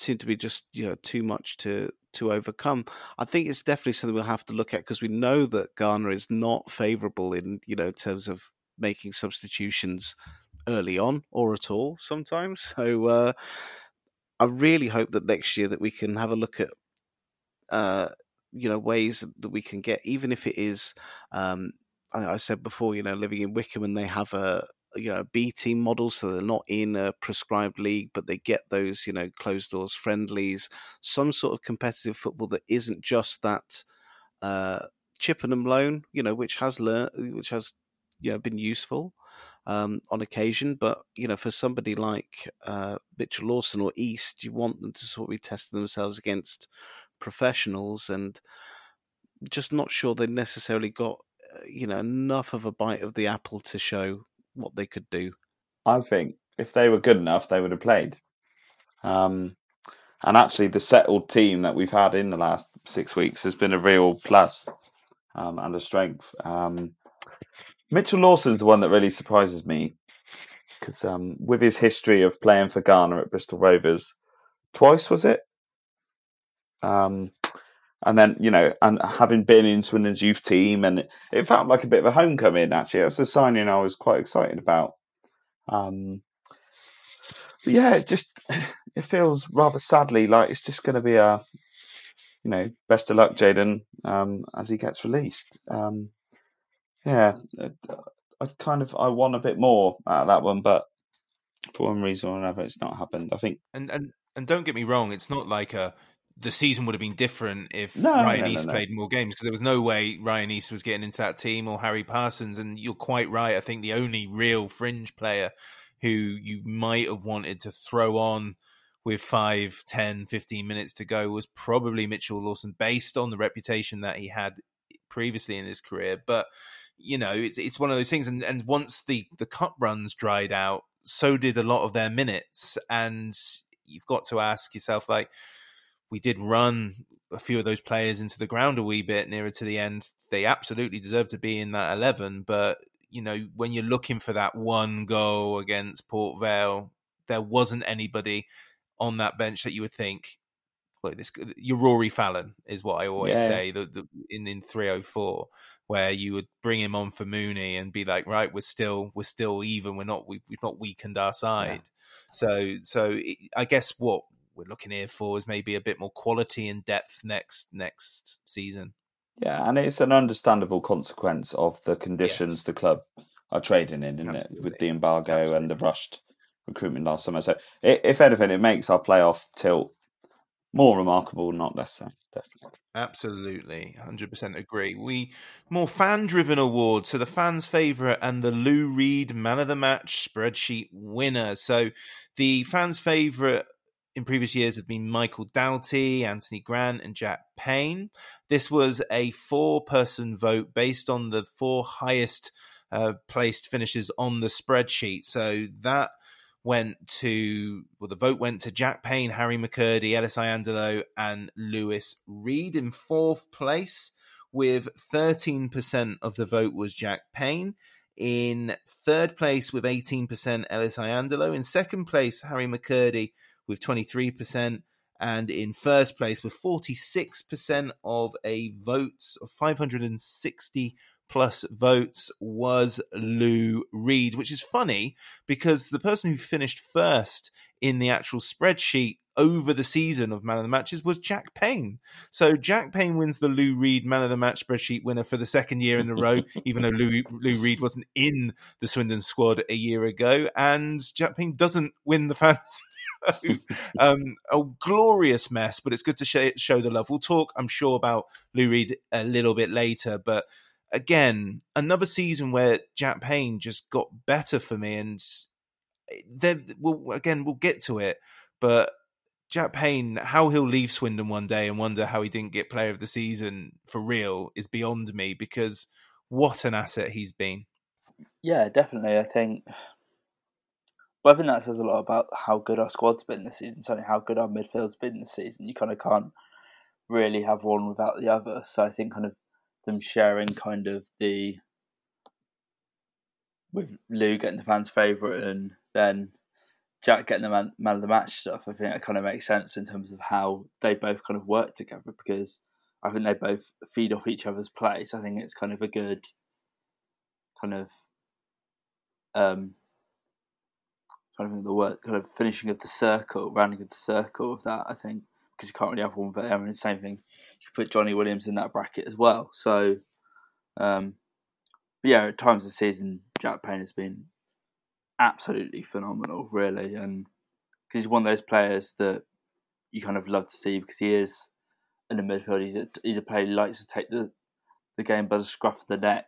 seem to be just you know too much to to overcome. I think it's definitely something we'll have to look at because we know that Garner is not favourable in you know terms of making substitutions early on or at all sometimes. So uh, I really hope that next year that we can have a look at uh, you know ways that we can get, even if it is. Um, I, I said before, you know, living in Wycombe and they have a you know B team model, so they're not in a prescribed league, but they get those you know closed doors friendlies, some sort of competitive football that isn't just that uh, Chippenham loan, you know, which has learned, which has you know been useful um, on occasion, but you know, for somebody like uh, Mitchell Lawson or East, you want them to sort of be testing themselves against professionals, and just not sure they necessarily got uh, you know enough of a bite of the apple to show what they could do. I think if they were good enough, they would have played. Um, and actually, the settled team that we've had in the last six weeks has been a real plus um, and a strength. Um, Mitchell Lawson's the one that really surprises me because um, with his history of playing for Ghana at Bristol Rovers, twice was it? Um, and then you know, and having been in Swindon's youth team, and it, it felt like a bit of a homecoming. Actually, that's a signing I was quite excited about. Um, yeah, it just it feels rather sadly like it's just going to be a, you know, best of luck, Jaden, um, as he gets released. Um, yeah, I kind of I want a bit more out of that one, but for one reason or another, it's not happened. I think, and and and don't get me wrong, it's not like a the season would have been different if No, Ryan no, no, East played more games because there was no way Ryan East was getting into that team or Harry Parsons. And you're quite right. I think the only real fringe player who you might have wanted to throw on with 5, 10, 15 minutes to go was probably Mitchell Lawson based on the reputation that he had previously in his career. But you know, it's it's one of those things. And and once the the cup runs dried out, so did a lot of their minutes. And you've got to ask yourself, like, we did run a few of those players into the ground a wee bit nearer to the end. They absolutely deserve to be in that eleven, but you know, when you're looking for that one goal against Port Vale, there wasn't anybody on that bench that you would think, well, this your Rory Fallon is what I always Yeah. say. The, the in in three oh four, where you would bring him on for Mooney and be like, right, we're still we're still even. We're not we've, we've not weakened our side. So so it, I guess what we're looking here for is maybe a bit more quality and depth next next season. yeah, and it's an understandable consequence of the conditions the club are trading in, isn't it? With the embargo and the rushed recruitment last summer. So, i- if anything, it makes our playoff tilt more remarkable, not less so. Definitely. Absolutely, hundred percent agree. We more fan-driven awards, so the fans' favorite and the Lou Reed Man of the Match spreadsheet winner. So the fans' favorite in previous years have been Michael Doughty, Anthony Grant, and Jack Payne. This was a four-person vote based on the four highest uh, placed finishes on the spreadsheet. So that went to well, the vote went to Jack Payne, Harry McKirdy, Ellis Iandolo, and Louis Reed in fourth place. With thirteen percent of the vote was Jack Payne. In third place with eighteen percent, Ellis Iandolo. In second place, Harry McKirdy with twenty three percent. And in first place with 46% of a vote 560 plus votes was Lou Reed, which is funny because the person who finished first in the actual spreadsheet over the season of Man of the Matches was Jack Payne. So Jack Payne wins the Lou Reed Man of the Match spreadsheet winner for the second year in a row, even though Lou, Lou Reed wasn't in the Swindon squad a year ago. And Jack Payne doesn't win the fantasy um, a glorious mess, but it's good to show, show the love. We'll talk, I'm sure, about Lou Reed a little bit later, but again, another season where Jack Payne just got better for me, and then we'll again we'll get to it, but. Jack Payne, how he'll leave Swindon one day and wonder how he didn't get Player of the Season for real is beyond me because what an asset he's been. Yeah, definitely. I think. But I think that says a lot about how good our squad's been this season. Certainly, how good our midfield's been this season. You kind of can't really have one without the other. So I think kind of them sharing kind of the with Lou getting the fans' favourite and then Jack getting the man, man of the match stuff. I think it kind of makes sense in terms of how they both kind of work together because I think they both feed off each other's play. So I think it's kind of a good kind of um to think the word kind of finishing of the circle, rounding of the circle of that. I think because you can't really have one for them. And the same thing could put Jonny Williams in that bracket as well. So, um, yeah, at times of the season, Jack Payne has been absolutely phenomenal, really, and because he's one of those players that you kind of love to see because he is in the midfield. He's a, he's a player who likes to take the the game by the scruff of the neck,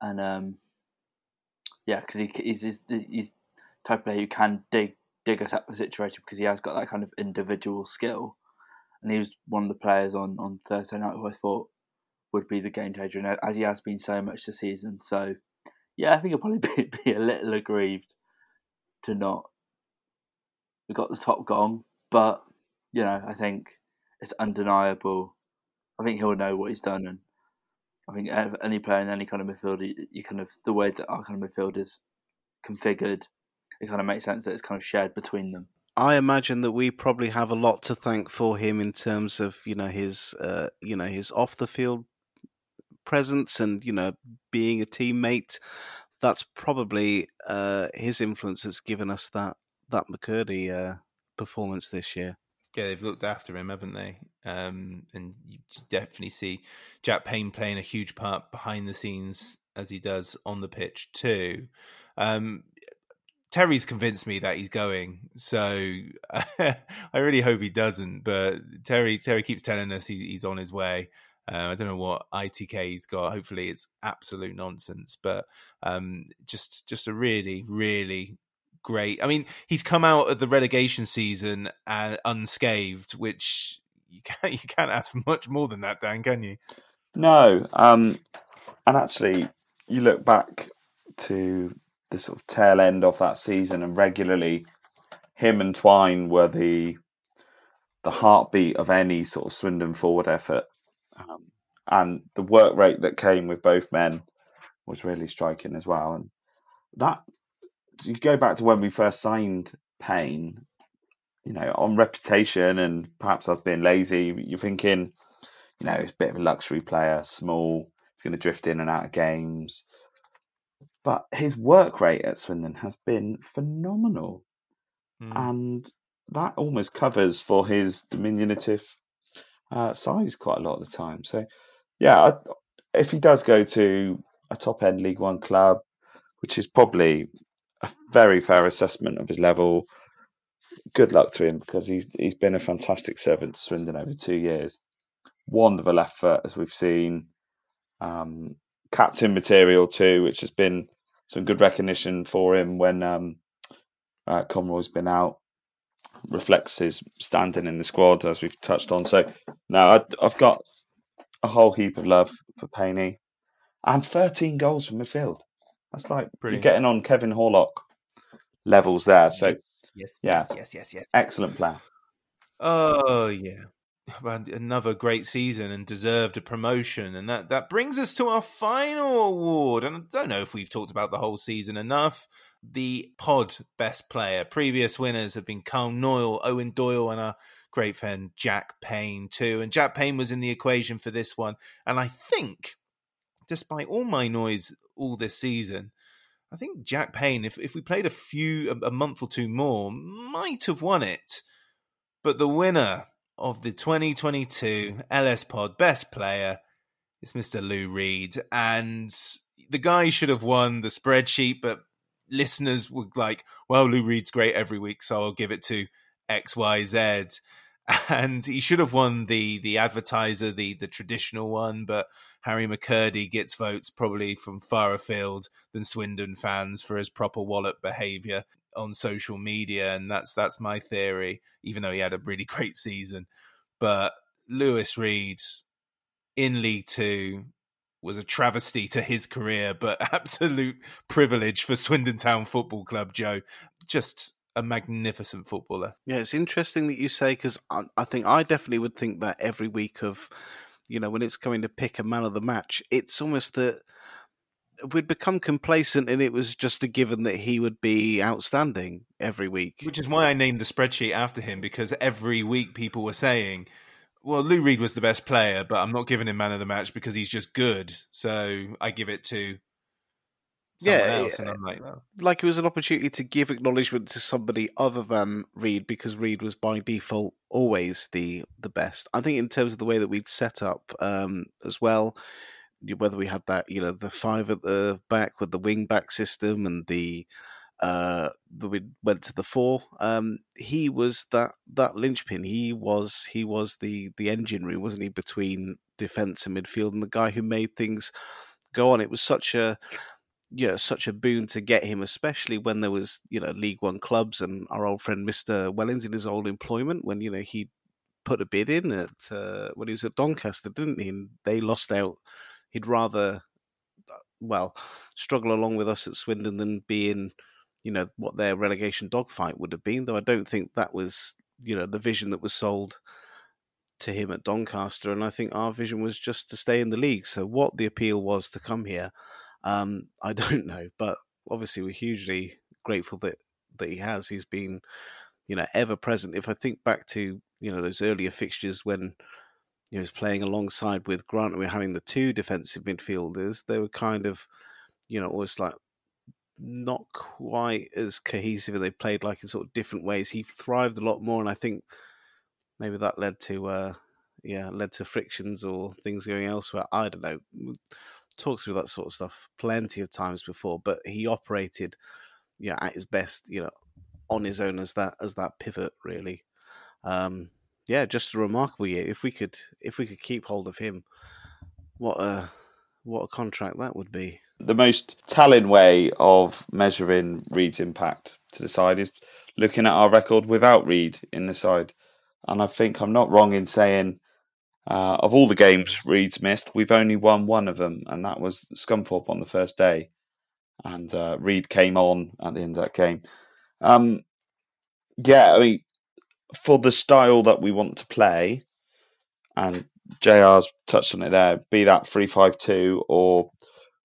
and um, yeah, because he, he's, he's he's type of player who can dig dig us out of the situation because he has got that kind of individual skill, and he was one of the players on on Thursday night who I thought would be the game changer, and uh, as he has been so much this season. So yeah, I think he'll probably be, be a little aggrieved to not we got the top gong, but you know, I think it's undeniable. I think he'll know what he's done, and I think any player in any kind of midfield, you, you kind of the way that our kind of midfield is configured, it kind of makes sense that it's kind of shared between them. I imagine that we probably have a lot to thank for him in terms of you know his uh, you know his off the field presence and you know being a teammate. That's probably uh, his influence has given us that that McKirdy uh, performance this year. Yeah, they've looked after him, haven't they? Um, and you definitely see Jack Payne playing a huge part behind the scenes as he does on the pitch too. Um, Terry's convinced me that he's going, so I really hope he doesn't. But Terry, Terry keeps telling us he, he's on his way. Uh, I don't know what ITK he's got. Hopefully, it's absolute nonsense. But um, just, just a really, really great. I mean, he's come out of the relegation season uh, unscathed, which you can't you can't ask much more than that, Dan, can you? No, um, and actually, you look back to the sort of tail end of that season, and regularly, him and Twine were the the heartbeat of any sort of Swindon forward effort, um, and the work rate that came with both men was really striking as well. And that you go back to when we first signed Payne, you know, on reputation, and perhaps I've been lazy. You're thinking, you know, he's a bit of a luxury player, small, he's going to drift in and out of games. But his work rate at Swindon has been phenomenal. Mm. And that almost covers for his diminutive uh, size quite a lot of the time. So, yeah, I, if he does go to a top end League One club, which is probably a very fair assessment of his level. Good luck to him because he's he's been a fantastic servant to Swindon over two years. Wonderful effort as we've seen. Um, captain material too, which has been some good recognition for him when um, uh, Conroy's been out. Reflects his standing in the squad as we've touched on. So now I've got a whole heap of love for Paney and 13 goals from midfield. That's like Brilliant. you're getting on Kevin Horlock levels there. So yes, yes, yeah, yes, yes, yes, yes. Excellent plan. Oh yeah. Another great season and deserved a promotion, and that that brings us to our final award. And I don't know if we've talked about the whole season enough. The Pod Best Player. Previous winners have been Carl Knoyle, Eoin Doyle, and our great friend Jack Payne too. And Jack Payne was in the equation for this one. And I think, despite all my noise all this season. I think Jack Payne, if if we played a few a, a month or two more, might have won it. But the winner of the 2022 LS Pod Best Player is Mr. Lou Reed, and the guy should have won the spreadsheet, but listeners were like, "Well, Lou Reed's great every week, so I'll give it to X Y Z." And he should have won the the advertiser, the the traditional one, but Harry McKirdy gets votes probably from far afield than Swindon fans for his proper wallet behaviour on social media, and that's that's my theory. Even though he had a really great season, but Louis Reed in League Two was a travesty to his career, but absolute privilege for Swindon Town Football Club. Joe, just a magnificent footballer. Yeah, it's interesting that you say because I, I think I definitely would think that every week of you know, when it's coming to pick a man of the match, it's almost that we'd become complacent and it was just a given that he would be outstanding every week. Which is why I named the spreadsheet after him because every week people were saying, well, Lou Reed was the best player, but I'm not giving him man of the match because he's just good. So I give it to Yeah, else, and yeah. I'm like, well, like it was an opportunity to give acknowledgement to somebody other than Reed because Reed was by default always the the best. I think in terms of the way that we'd set up um, as well, whether we had that you know the five at the back with the wing back system and the uh we went to the four um he was that that linchpin he was he was the the engine room wasn't he between defense and midfield and the guy who made things go on it was such a yeah, such a boon to get him, especially when there was, you know, League One clubs and our old friend Mister Wellens in his old employment when you know he put a bid in at uh, when he was at Doncaster, didn't he? And they lost out. He'd rather, uh, well, struggle along with us at Swindon than be in, you know, what their relegation dogfight would have been. Though I don't think that was, you know, the vision that was sold to him at Doncaster, and I think our vision was just to stay in the league. So what the appeal was to come here, um, I don't know, but obviously we're hugely grateful that that he has. He's been, you know, ever present. If I think back to you know those earlier fixtures when he was playing alongside with Grant, we were having the two defensive midfielders. They were kind of, you know, almost like not quite as cohesive. They played like in sort of different ways. He thrived a lot more, and I think maybe that led to uh yeah led to frictions or things going elsewhere i don't know talked through that sort of stuff plenty of times before but he operated yeah at his best you know on his own as that as that pivot really um yeah just a remarkable year if we could if we could keep hold of him what a what a contract that would be the most telling way of measuring Reed's impact to the side is looking at our record without Reed in the side. And I think I'm not wrong in saying uh, of all the games Reed's missed, we've only won one of them, and that was Scunthorpe on the first day. And uh, Reed came on at the end of that game. Um, yeah, I mean, for the style that we want to play, and JR's touched on it there, be that 352 or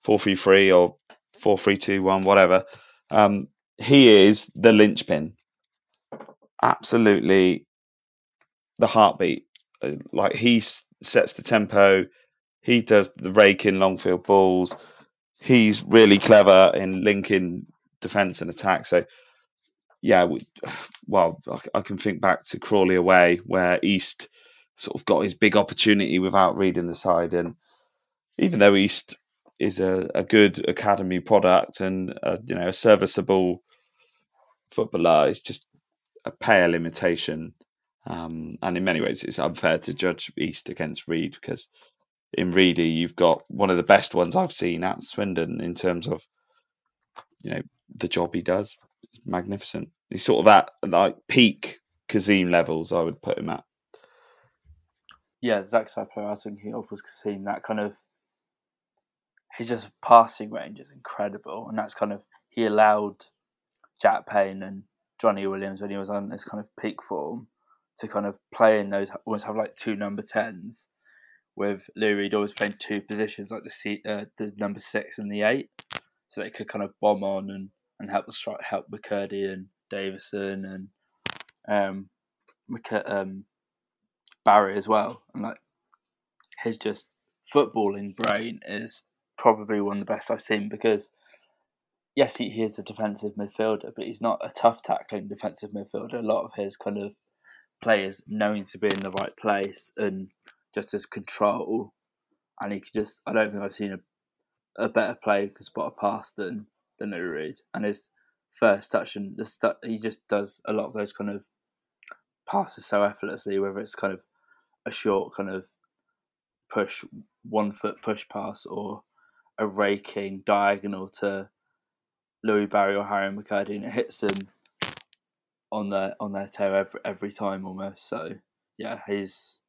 433 or 4321, whatever, um, he is the linchpin. Absolutely the heartbeat. Uh, Like he sets the tempo, he does the raking long field balls. He's really clever in linking defence and attack. So, yeah, we, well, I- can think back to Crawley away where East sort of got his big opportunity without reading the side. And even though East is a, a good academy product and a, you know a serviceable footballer, it's just a pale imitation. Um, and in many ways, it's unfair to judge East against Reed because in Reedy you've got one of the best ones I've seen at Swindon in terms of you know the job he does. It's magnificent. He's sort of at like peak Kasim levels. I would put him at. yeah, of player I thinking of was Kasim. That kind of his just passing range is incredible, and that's kind of he allowed Jack Payne and Jonny Williams when he was on this kind of peak form to kind of play in those almost have like two number tens with Lou Reed always playing two positions like the seat, uh, the number six and the eight, so they could kind of bomb on and, and help strike help McKirdy and Davison and um, McC- um Barry as well, and like his just footballing brain is probably one of the best I've seen because yes, he, he is a defensive midfielder, but he's not a tough tackling defensive midfielder. A lot of his kind of players knowing to be in the right place and just his control, and he could just I don't think I've seen a, a better player can spot a pass than than Lou Reed, and his first touch and the stu- he just does a lot of those kind of passes so effortlessly, whether it's kind of a short kind of push, one foot push pass, or a raking diagonal to Louis Barry or Harry McKirdy, and it hits them on their on their toe every every time almost. So yeah, he's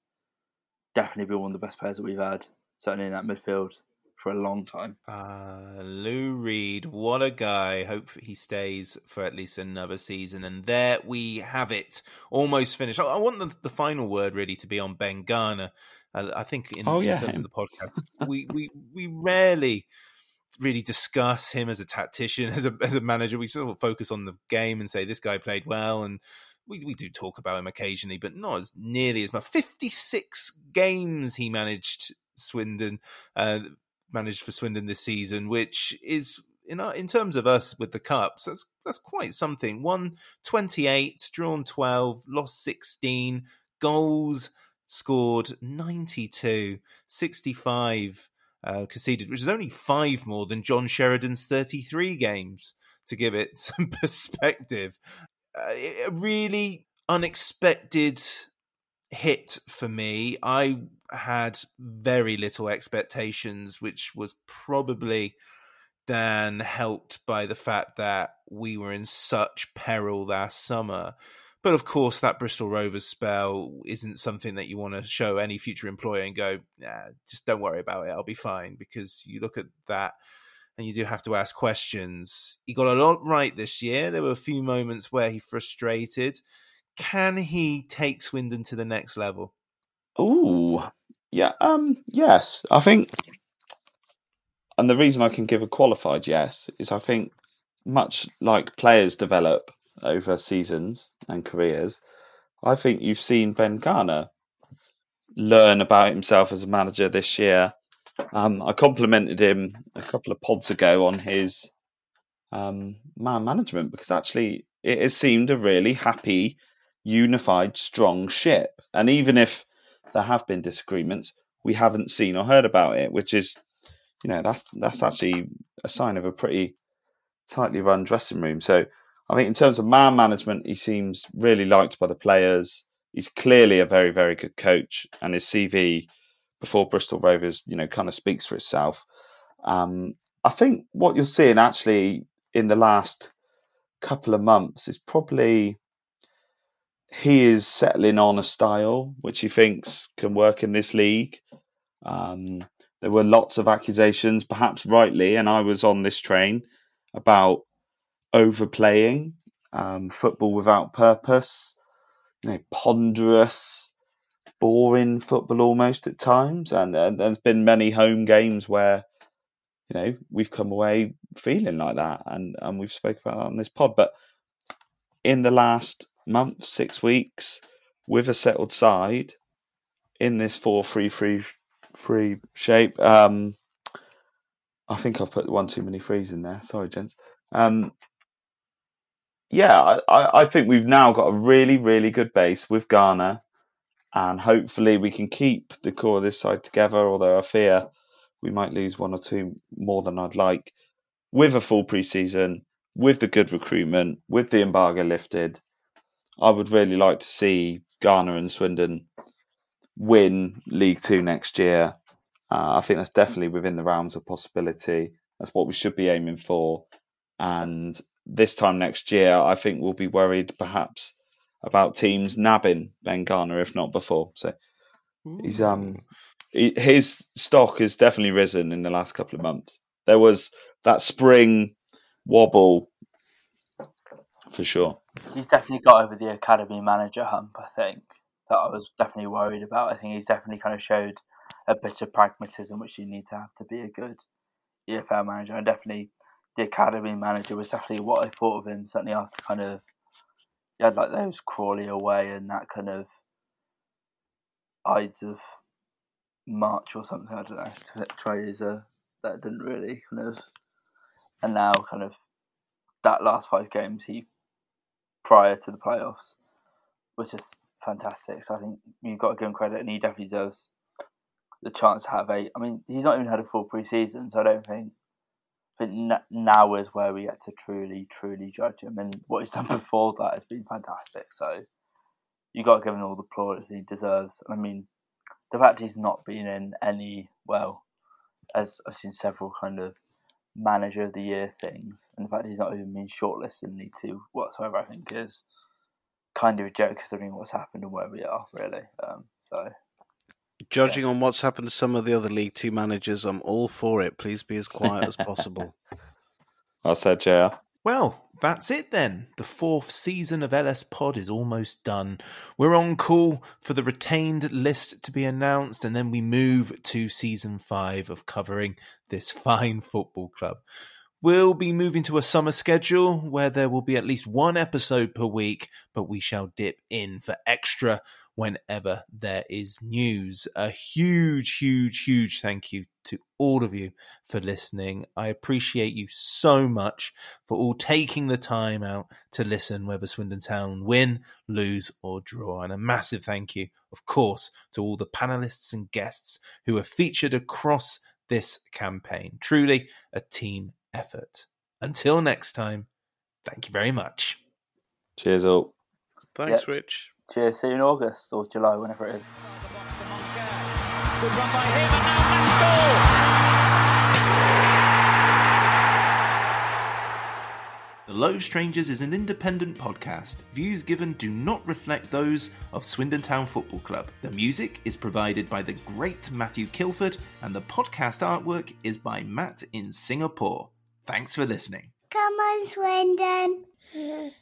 definitely been one of the best players that we've had, certainly in that midfield for a long time. Uh, Lou Reed, what a guy. Hope he stays for at least another season. And there we have it. Almost finished. I, I want the, the final word really to be on Ben Garner. Uh, I think in, Oh, in terms him. of the podcast, we, we, we rarely really discuss him as a tactician, as a, as a manager. We sort of focus on the game and say this guy played well. And we, we do talk about him occasionally, but not as nearly as much. 56 games he managed Swindon. Uh, managed for Swindon this season, which is in our, in terms of us with the cups, that's that's quite something. Won twenty eight, drawn twelve, lost sixteen, goals scored 92, 65 uh, conceded, which is only five more than John Sheridan's 33 games, to give it some perspective. Uh, a really unexpected hit for me. I had very little expectations, which was probably then helped by the fact that we were in such peril last summer. But of course, that Bristol Rovers spell isn't something that you want to show any future employer and go, just don't worry about it. I'll be fine. Because you look at that and you do have to ask questions. He got a lot right this year. There were a few moments where he frustrated. Can he take Swindon to the next level? Oh, yeah. Um, yes, I think, and the reason I can give a qualified yes is I think much like players develop over seasons and careers, I think you've seen Ben Garner learn about himself as a manager this year. Um, I complimented him a couple of pods ago on his um, man management because actually it has seemed a really happy, unified, strong ship. And even if there have been disagreements, we haven't seen or heard about it, which is, you know, that's that's actually a sign of a pretty tightly run dressing room. So I think in terms of man management, he seems really liked by the players. He's clearly a very, very good coach, and his CV before Bristol Rovers, you know, kind of speaks for itself. Um, I think what you're seeing actually in the last couple of months is probably he is settling on a style which he thinks can work in this league. Um, there were lots of accusations, perhaps rightly, and I was on this train about overplaying, um, football without purpose, you know, ponderous, boring football almost at times. And, there's been many home games where, you know, we've come away feeling like that, and and we've spoken about that on this pod. But in the last month, six weeks, with a settled side in this four three three three shape. Um, I think I've put one too many threes in there. Sorry, gents. Um, yeah, I, I think we've now got a really, really good base with Garner, and hopefully we can keep the core of this side together. Although I fear we might lose one or two more than I'd like. With a full preseason, with the good recruitment, with the embargo lifted, I would really like to see Garner and Swindon win League Two next year. Uh, I think that's definitely within the realms of possibility. That's what we should be aiming for. And this time next year, I think we'll be worried perhaps about teams nabbing Ben Garner, if not before. So Ooh. he's um he, his stock has definitely risen in the last couple of months. There was that spring wobble for sure. He's definitely got over the academy manager hump. I think that I was definitely worried about. I think he's definitely kind of showed a bit of pragmatism, which you need to have to be a good EFL manager. And definitely the academy manager was definitely what I thought of him. Certainly after kind of had like those Crawley away and that kind of Ides of March or something. I don't know. Try a uh, that didn't really kind of and now kind of that last five games he prior to the playoffs which is fantastic. So I think you've got to give him credit, and he definitely does the chance to have a. I mean, he's not even had a full preseason, so I don't think but now is where we get to truly, truly judge him. And what he's done before that has been fantastic. So you got to give him all the plaudits he deserves. I mean, the fact he's not been in any well, as I've seen several kind of manager of the year things, and the fact he's not even been shortlisted in League Two whatsoever, I think is kind of a joke considering what's happened and where we are really. Um, so Judging yeah. on what's happened to some of the other League Two managers, I'm all for it. Please be as quiet as possible. I said, JR. Well, that's it then. The fourth season of LSPOD is almost done. We're on call for the retained list to be announced, and then we move to season five of covering this fine football club. We'll be moving to a summer schedule where there will be at least one episode per week, but we shall dip in for extra whenever there is news. A huge, huge, huge thank you to all of you for listening. I appreciate you so much for all taking the time out to listen, whether Swindon Town win, lose, or draw. And a massive thank you, of course, to all the panelists and guests who are featured across this campaign. Truly a team effort. Until next time, thank you very much. Cheers, all. Thanks, Yep. Rich. Cheers. See you in August or July, whenever it is. Good run by him, and now Pascal. The Low Strangers is an independent podcast. Views given do not reflect those of Swindon Town Football Club. The music is provided by the great Matthew Kilford, and the podcast artwork is by Matt in Singapore. Thanks for listening. Come on, Swindon.